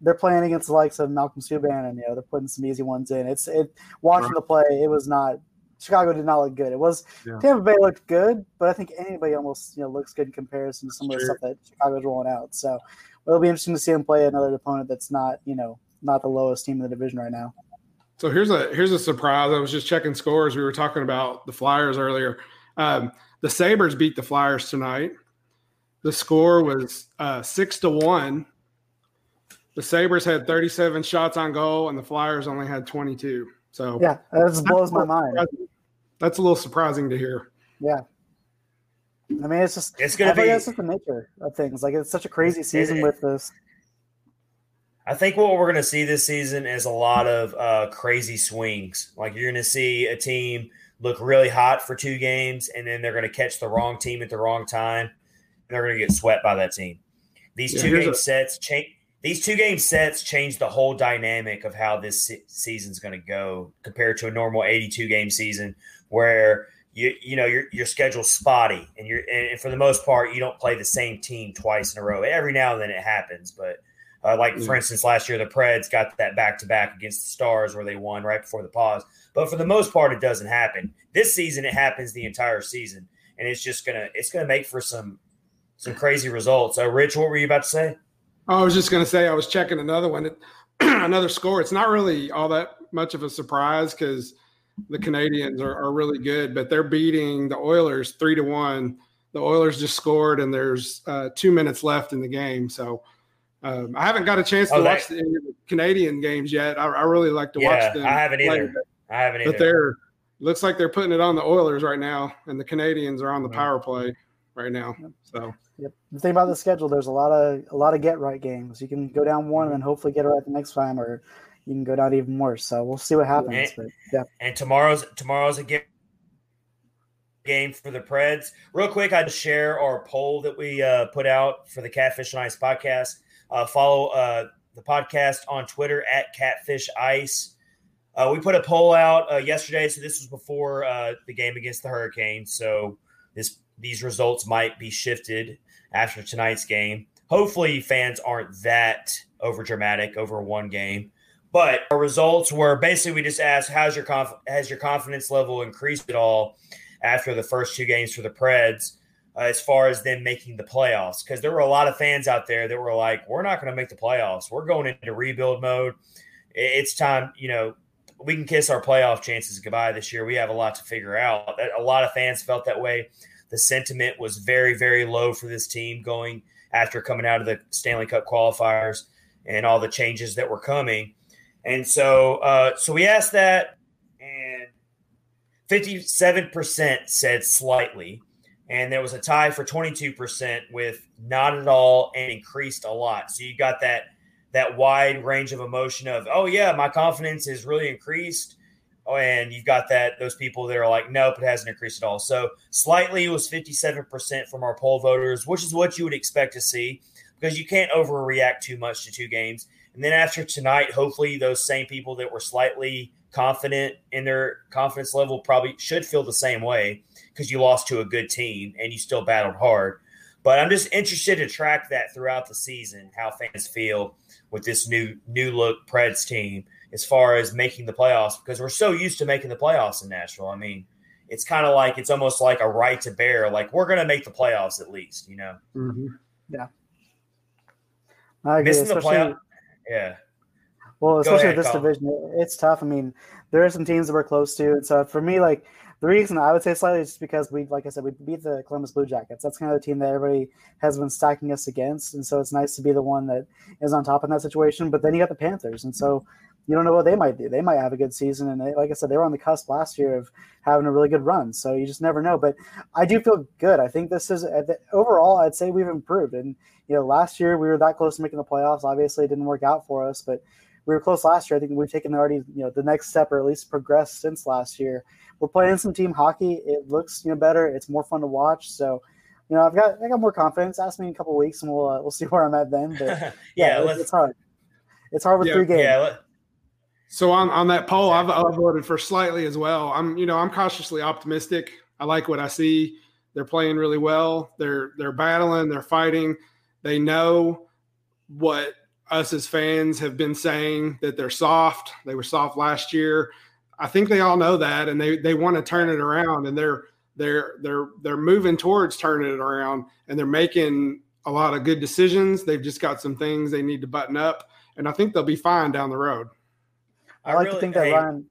they're playing against the likes of Malcolm Subban, and you know they're putting some easy ones in. It's it watching the play, it was not Chicago did not look good. It was Yeah. Tampa Bay looked good, but I think anybody almost you know looks good in comparison to some of the stuff that Chicago's rolling out. So it'll be interesting to see them play another opponent that's not you know not the lowest team in the division right now. So here's a here's a surprise. I was just checking scores. We were talking about the Flyers earlier. Um, the Sabres beat the Flyers tonight. The score was uh, six to one. The Sabres had 37 shots on goal, and the Flyers only had 22. So Yeah, that just blows my mind. That's a little surprising to hear. Yeah. I mean, it's just It's I gonna think be. that's just the nature of things. Like it's such a crazy season it- with this. I think what we're going to see this season is a lot of uh, crazy swings. Like you're going to see a team look really hot for two games, and then they're going to catch the wrong team at the wrong time, and they're going to get swept by that team. These Yeah, two game a- sets change. These two game sets change the whole dynamic of how this se- season's going to go compared to a normal 82 game season where you you know your your schedule's spotty and you're and for the most part you don't play the same team twice in a row. Every now and then it happens, but uh, like for Mm. instance, last year the Preds got that back to back against the Stars where they won right before the pause. But for the most part, it doesn't happen. This season, it happens the entire season, and it's just gonna it's gonna make for some some crazy results. Uh, Rich, what were you about to say? I was just going to say I was checking another one, <clears throat> another score. It's not really all that much of a surprise because the Canadiens are, are really good, but they're beating the Oilers three to one. The Oilers just scored, and there's uh, two minutes left in the game. So um, I haven't got a chance to Oh, watch that- the, any of the Canadian games yet. I, I really like to yeah, watch them. I haven't play, either. I haven't either. but they're looks like they're putting it on the Oilers right now, and the Canadiens are on the power play right now. So Yep. The thing about the schedule, there's a lot of a lot of get right games. You can go down one and then hopefully get it right the next time, or you can go down even worse. So we'll see what happens. But yeah, and tomorrow's tomorrow's a game game for the Preds. Real quick, I'd share our poll that we uh, put out for the Catfish on Ice podcast. Uh, follow uh, the podcast on Twitter at Catfish Ice. Uh, we put a poll out uh, yesterday, so this was before uh, the game against the Hurricanes. So this these results might be shifted after tonight's game. Hopefully, fans aren't that over dramatic over one game. But our results were basically we just asked, "How's your conf- has your confidence level increased at all after the first two games for the Preds, uh, as far as them making the playoffs?" Because there were a lot of fans out there that were like, "We're not going to make the playoffs. We're going into rebuild mode. it's time. You know, we can kiss our playoff chances goodbye this year. We have a lot to figure out. A lot of fans felt that way. The sentiment was very, very low for this team going after coming out of the Stanley Cup qualifiers and all the changes that were coming. And so, uh, so we asked that, and 57% said slightly. And there was a tie for 22% with not at all and increased a lot. So you got that that wide range of emotion of, oh yeah, my confidence is really increased. Oh, and you've got that those people that are like, nope, it hasn't increased at all. So slightly it was 57% from our poll voters, which is what you would expect to see because you can't overreact too much to two games. And then after tonight, hopefully those same people that were slightly confident in their confidence level probably should feel the same way because you lost to a good team and you still battled hard. But I'm just interested to track that throughout the season, how fans feel with this new new look Preds team as far as making the playoffs because we're so used to making the playoffs in Nashville. I mean, it's kind of like it's almost like a right to bear. Like we're going to make the playoffs at least, you know. Mm-hmm. Yeah. I agree, Missing the playoff. Yeah. Well, especially ahead, this Colin. division, it's tough. I mean, there are some teams that we're close to, and so for me, like the reason I would say slightly is just because we, like I said, we beat the Columbus Blue Jackets. That's kind of the team that everybody has been stacking us against, and so it's nice to be the one that is on top in that situation. But then you got the Panthers, and so you don't know what they might do. They might have a good season, and they, like I said, they were on the cusp last year of having a really good run. So you just never know. But I do feel good. I think this is overall. I'd say we've improved, and you know, last year we were that close to making the playoffs. Obviously, it didn't work out for us, but we were close last year. I think we've taken already, you know, the next step or at least progressed since last year we're playing some team hockey. It looks you know better. It's more fun to watch. So, you know, I've got I got more confidence. Ask me in a couple weeks, and we'll uh, we'll see where I'm at then. But <laughs> yeah, yeah it's hard. It's hard with yeah, three games. Yeah, so on on that poll, I've, I've voted for slightly as well. I'm you know I'm cautiously optimistic. I like what I see. They're playing really well. They're they're battling. They're fighting. They know what us as fans have been saying that they're soft. They were soft last year. I think they all know that, and they they want to turn it around, and they're they're they're they're moving towards turning it around, and they're making a lot of good decisions. They've just got some things they need to button up, and I think they'll be fine down the road. I, I like really, to think that hey, Ryan.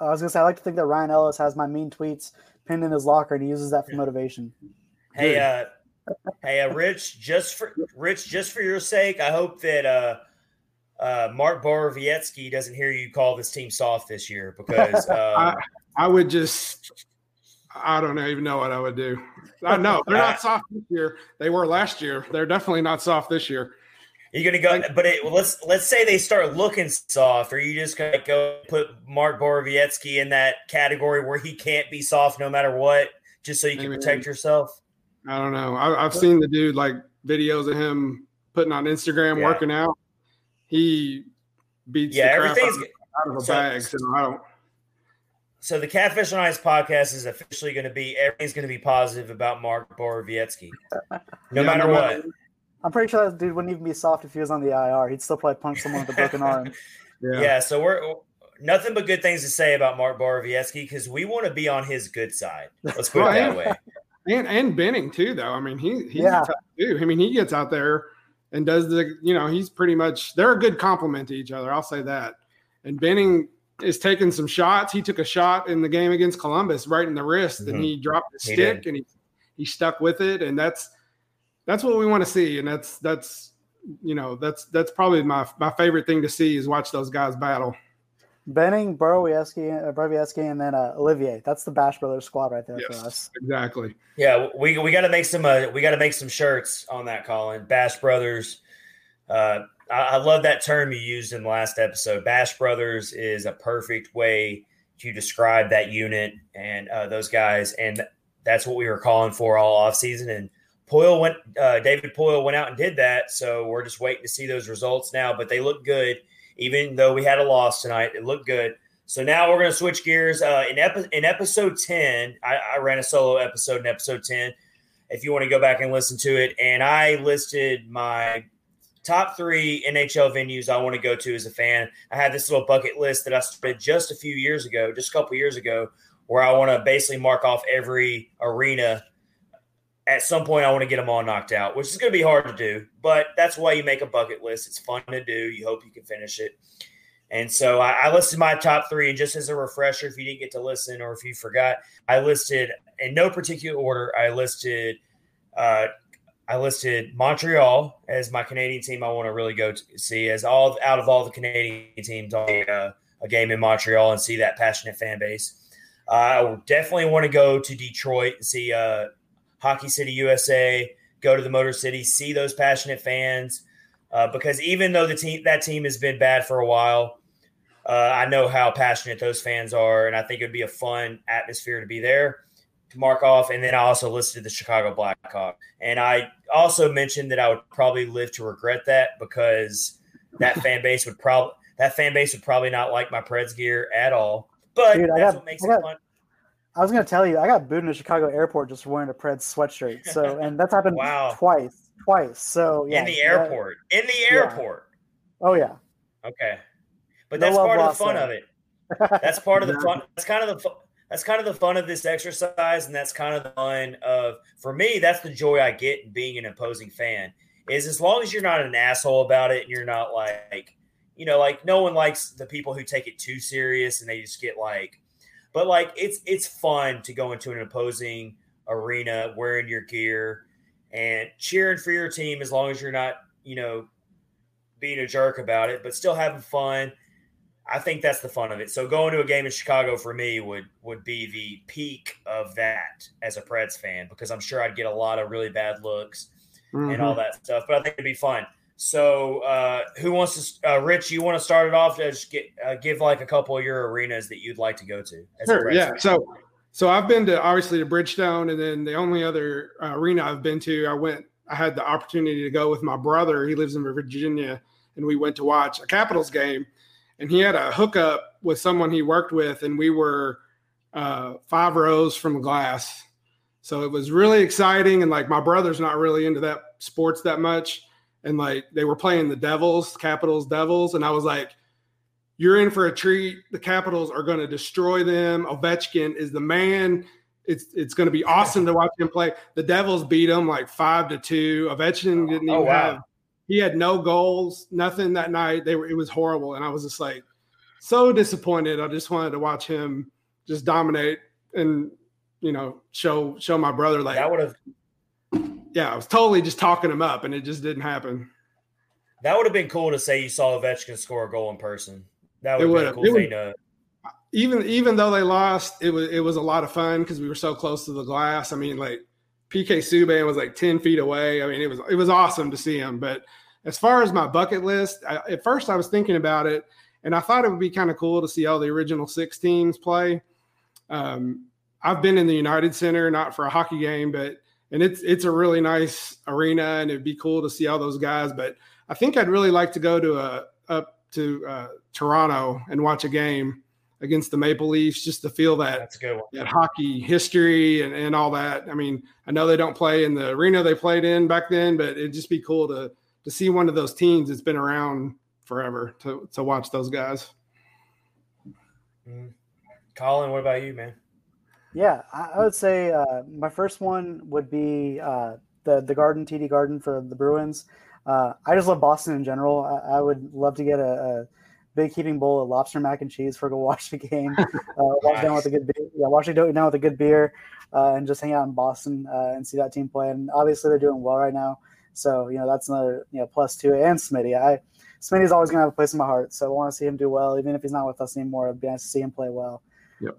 I was gonna say I like to think that Ryan Ellis has my mean tweets pinned in his locker, and he uses that for motivation. Hey, uh, hey, uh, Rich, just for Rich, just for your sake, I hope that uh uh, Mark Borowiecki doesn't hear you call this team soft this year because <laughs> um, I, I, would just I don't even know what I would do. I know they're not <laughs> soft this year. They were last year. They're definitely not soft this year. You're gonna go, but it, let's let's say they start looking soft. Are you just gonna go put Mark Borowiecki in that category where he can't be soft no matter what, just so you can protect yourself? I don't know. I, have seen the dude like videos of him putting on Instagram yeah. working out he beats yeah, everything's out of, a so, bag. So I don't. So the Catfish on Ice podcast is officially going to be everything's going to be positive about Mark Borowiecki, <laughs> no yeah, matter no what. I'm pretty sure that dude wouldn't even be soft if he was on the IR. He'd still probably punch someone with a broken <laughs> arm. Yeah. yeah. So we're nothing but good things to say about Mark Borowiecki because we want to be on his good side. Let's put it that way. <laughs> And and Benning too, though. I mean, he he's yeah. tough dude. I mean, he gets out there and does the you know he's pretty much they're a good complement to each other. I'll say that. And Benning is taking some shots. He took a shot in the game against Columbus right in the wrist, mm-hmm. and he dropped the stick and he he stuck with it, and that's that's what we want to see, and that's that's you know that's that's probably my my favorite thing to see is watch those guys battle. Benning, Borowiecki, uh, and then uh, Olivier. That's the Bash Brothers squad right there yes, for us. Exactly. Yeah, we we got to make some uh, we got to make some shirts on that, Colin. Bash Brothers. Uh, I, I, love that term you used in the last episode. Bash Brothers is a perfect way to describe that unit and uh, those guys, and that's what we were calling for all off season. And Poile went, uh, David Poile went out and did that. So we're just waiting to see those results now. But they look good even though we had a loss tonight. It looked good. So now we're going to switch gears. Uh, in, epi- in episode 10, I, I ran a solo episode in episode 10. If you want to go back and listen to it, and I listed my top three NHL venues I want to go to as a fan. I had this little bucket list that I started just a few years ago, just a couple years ago, where I want to basically mark off every arena at some point I want to get them all knocked out, which is going to be hard to do, but that's why you make a bucket list. It's fun to do. You hope you can finish it. And so I, I, listed my top three. And just as a refresher, if you didn't get to listen or if you forgot, I listed in no particular order. I listed uh, I listed Montreal as my Canadian team. I want to really go to see as all out of all the Canadian teams, uh, a game in Montreal and see that passionate fan base. Uh, I definitely want to go to Detroit and see uh, Hockey City USA. Go to the Motor City, see those passionate fans. Uh, because even though the team that team has been bad for a while, uh, I know how passionate those fans are, and I think it would be a fun atmosphere to be there to mark off. And then I also listed the Chicago Blackhawk. And I also mentioned that I would probably live to regret that because that fan base would probably that fan base would probably not like my Preds gear at all. But Dude, that's got, what makes got, it fun. I was going to tell you, I got booed in the Chicago airport just wearing a Preds sweatshirt. So, <laughs> and that's happened wow. twice, twice. So, yeah, in the airport, that, in the airport. Yeah. Oh yeah. Okay, but that's part of the fun of it. That's part of the <laughs> fun. That's kind of the that's kind of the fun of this exercise, and that's kind of the fun of for me. That's the joy I get in being an opposing fan. Is as long as you're not an asshole about it, and you're not like, you know, like no one likes the people who take it too serious and they just get like, but like it's it's fun to go into an opposing arena wearing your gear and cheering for your team as long as you're not, you know, being a jerk about it, but still having fun I think that's the fun of it. So going to a game in Chicago for me would would be the peak of that as a Preds fan because I'm sure I'd get a lot of really bad looks mm-hmm. and all mm-hmm. that stuff. But I think it'd be fun. So uh, who wants to? Uh, Rich, you want to start it off? Just get uh, give like a couple of your arenas that you'd like to go to. sure. Yeah. Fan. So so I've been to obviously to Bridgestone, and then the only other uh, arena I've been to, I went. I had the opportunity to go with my brother. He lives in Virginia, and we went to watch a Capitals game and he had a hookup with someone he worked with, and we were uh, five rows from the glass. So it was really exciting. And like my brother's not really into that sports that much. And like they were playing the Devils, Capitals, Devils. And I was like, you're in for a treat. The Capitals are going to destroy them. Ovechkin is the man. It's it's going to be awesome to watch him play. The Devils beat them like five to two. Ovechkin oh, didn't oh, even oh, wow. have he had no goals, nothing that night. They were it was horrible, and I was just like so disappointed. I just wanted to watch him just dominate and you know show show my brother like that would have. Yeah, I was totally just talking him up, and it just didn't happen. That would have been cool to say you saw Ovechkin score a goal in person. That would have been a cool thing to. Even even though they lost, it was it was a lot of fun because we were so close to the glass. I mean, like PK Subban was like 10 feet away. I mean, it was it was awesome to see him. But as far as my bucket list, I, at first I was thinking about it, and I thought it would be kind of cool to see all the original six teams play. Um, I've been in the United Center, not for a hockey game, but and it's it's a really nice arena, and it'd be cool to see all those guys. But I think I'd really like to go to a up to uh, Toronto and watch a game against the Maple Leafs just to feel that That's a good one. that hockey history and, and all that. I mean, I know they don't play in the arena they played in back then, but it'd just be cool to to see one of those teams that's been around forever to to watch those guys. Mm-hmm. Colin, what about you, man? Yeah, I, would say uh, my first one would be uh, the the Garden TD Garden for the Bruins. Uh, I just love Boston in general. I, I would love to get a, a big heaping bowl of lobster mac and cheese for go watch the game. <laughs> Uh, watch down with a good beer. Yeah, watch it down with a good beer, uh, and just hang out in Boston uh, and see that team play. And obviously they're doing well right now, so you know that's another you know plus to it. And Smitty, I Smitty's always gonna have a place in my heart, so I want to see him do well, even if he's not with us anymore. It'd be nice to see him play well. Yep.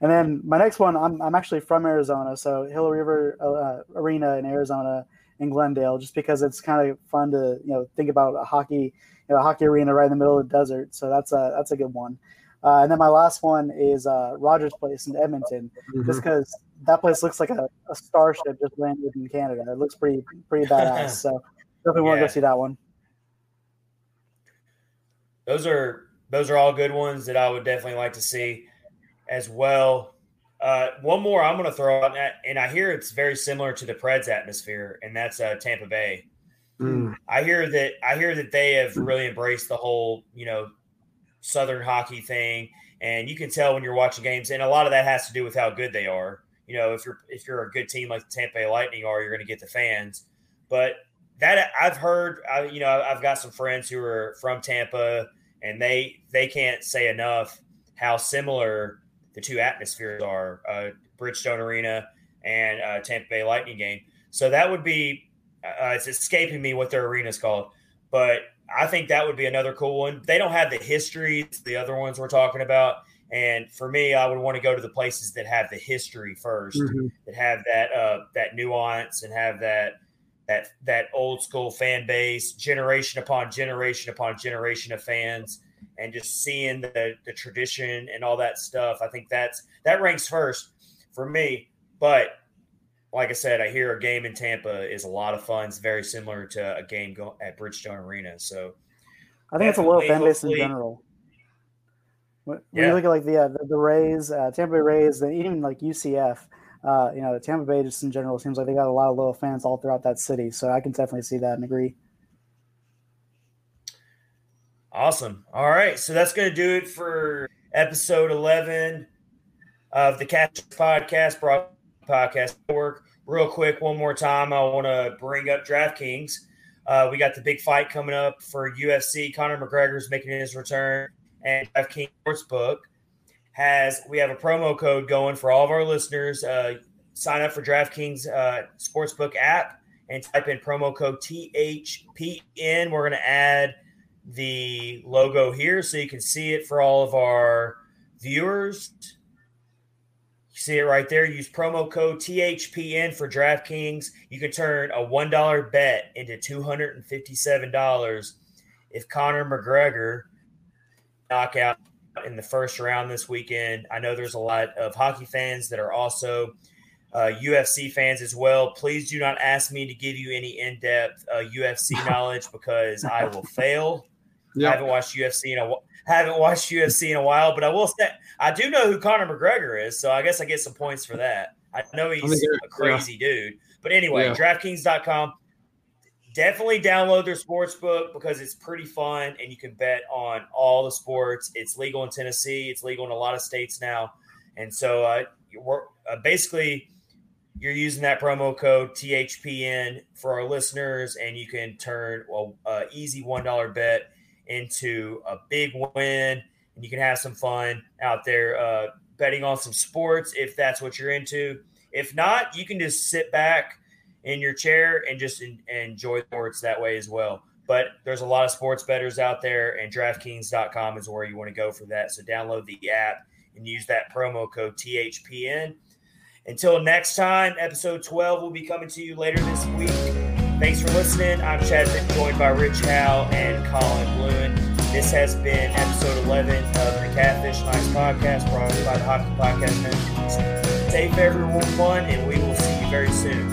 Uh, and then my next one, I'm, I'm actually from Arizona, so Gila River uh, Arena in Arizona in Glendale, just because it's kind of fun to you know think about a hockey you know, hockey arena right in the middle of the desert. So that's a that's a good one. Uh, and then my last one is uh, Rogers Place in Edmonton, mm-hmm. just because that place looks like a, a, starship just landed in Canada. It looks pretty pretty badass. so definitely want to go see that one. Those are those are all good ones that I would definitely like to see as well. Uh, one more I'm going to throw out, and I hear it's very similar to the Preds atmosphere, and that's uh, Tampa Bay. Mm. I hear that I hear that they have really embraced the whole, you know, Southern hockey thing, and you can tell when you're watching games, and a lot of that has to do with how good they are. You know, if you're if you're a good team like the Tampa Bay Lightning are, you're going to get the fans. But that I've heard, I, you know, I've got some friends who are from Tampa, and they they can't say enough how similar the two atmospheres are, uh, Bridgestone Arena and uh, Tampa Bay Lightning game. So that would be uh, it's escaping me what their arena is called, but I think that would be another cool one. They don't have the history the other ones we're talking about. And for me, I would want to go to the places that have the history 1st Mhm. that have that uh, that nuance and have that that that old school fan base, generation upon generation upon generation of fans, and just seeing the the tradition and all that stuff. I think that's that ranks first for me. But like I said, I hear a game in Tampa is a lot of fun. It's very similar to a game go- at Bridgestone Arena. So I think it's a Definitely, fan base in general. When when Yeah. you look at like the uh, the, the Rays, uh, Tampa Bay Rays, and even like UCF, uh, you know, the Tampa Bay just in general seems like they got a lot of loyal fans all throughout that city. So I can definitely see that and agree. Awesome. All right. So that's going to do it for episode 11 of the Catch Podcast, Podcast Network. Real quick, one more time, I want to bring up DraftKings. Uh, we got the big fight coming up for UFC. Conor McGregor's making his return, and DraftKings Sportsbook has we have a promo code going for all of our listeners. Uh, sign up for DraftKings uh, Sportsbook app and type in promo code THPN. We're going to add the logo here so you can see it for all of our viewers. You see it right there. Use promo code THPN for DraftKings. You can turn a $1 bet into $257 if Conor McGregor knockout in the first round this weekend. I know there's a lot of hockey fans that are also uh, UFC fans as well. Please do not ask me to give you any in-depth uh, UFC <laughs> knowledge because I will fail. I haven't watched UFC in a haven't watched UFC in a while, but I will say I do know who Conor McGregor is, so I guess I get some points for that. I know he's think you're- a crazy dude. But anyway, Yeah. DraftKings.com. Definitely download their sports book because it's pretty fun and you can bet on all the sports. It's legal in Tennessee, it's legal in a lot of states now. And so uh, we're uh, basically you're using that promo code THPN for our listeners, and you can turn well, uh, easy one dollar bet into a big win, and you can have some fun out there uh, betting on some sports if that's what you're into. If not, you can just sit back in your chair and just en- enjoy sports that way as well. But there's a lot of sports betters out there, and DraftKings.com is where you want to go for that. So download the app and use that promo code THPN. Until next time, episode 12 will be coming to you later this week. Thanks for listening. I'm Chad Vick, joined by Rich Howe and Colin Bluen. This has been episode 11 of the Catfish on Ice podcast brought to you by the Hockey Podcast Network. Safe everyone, and we will see you very soon.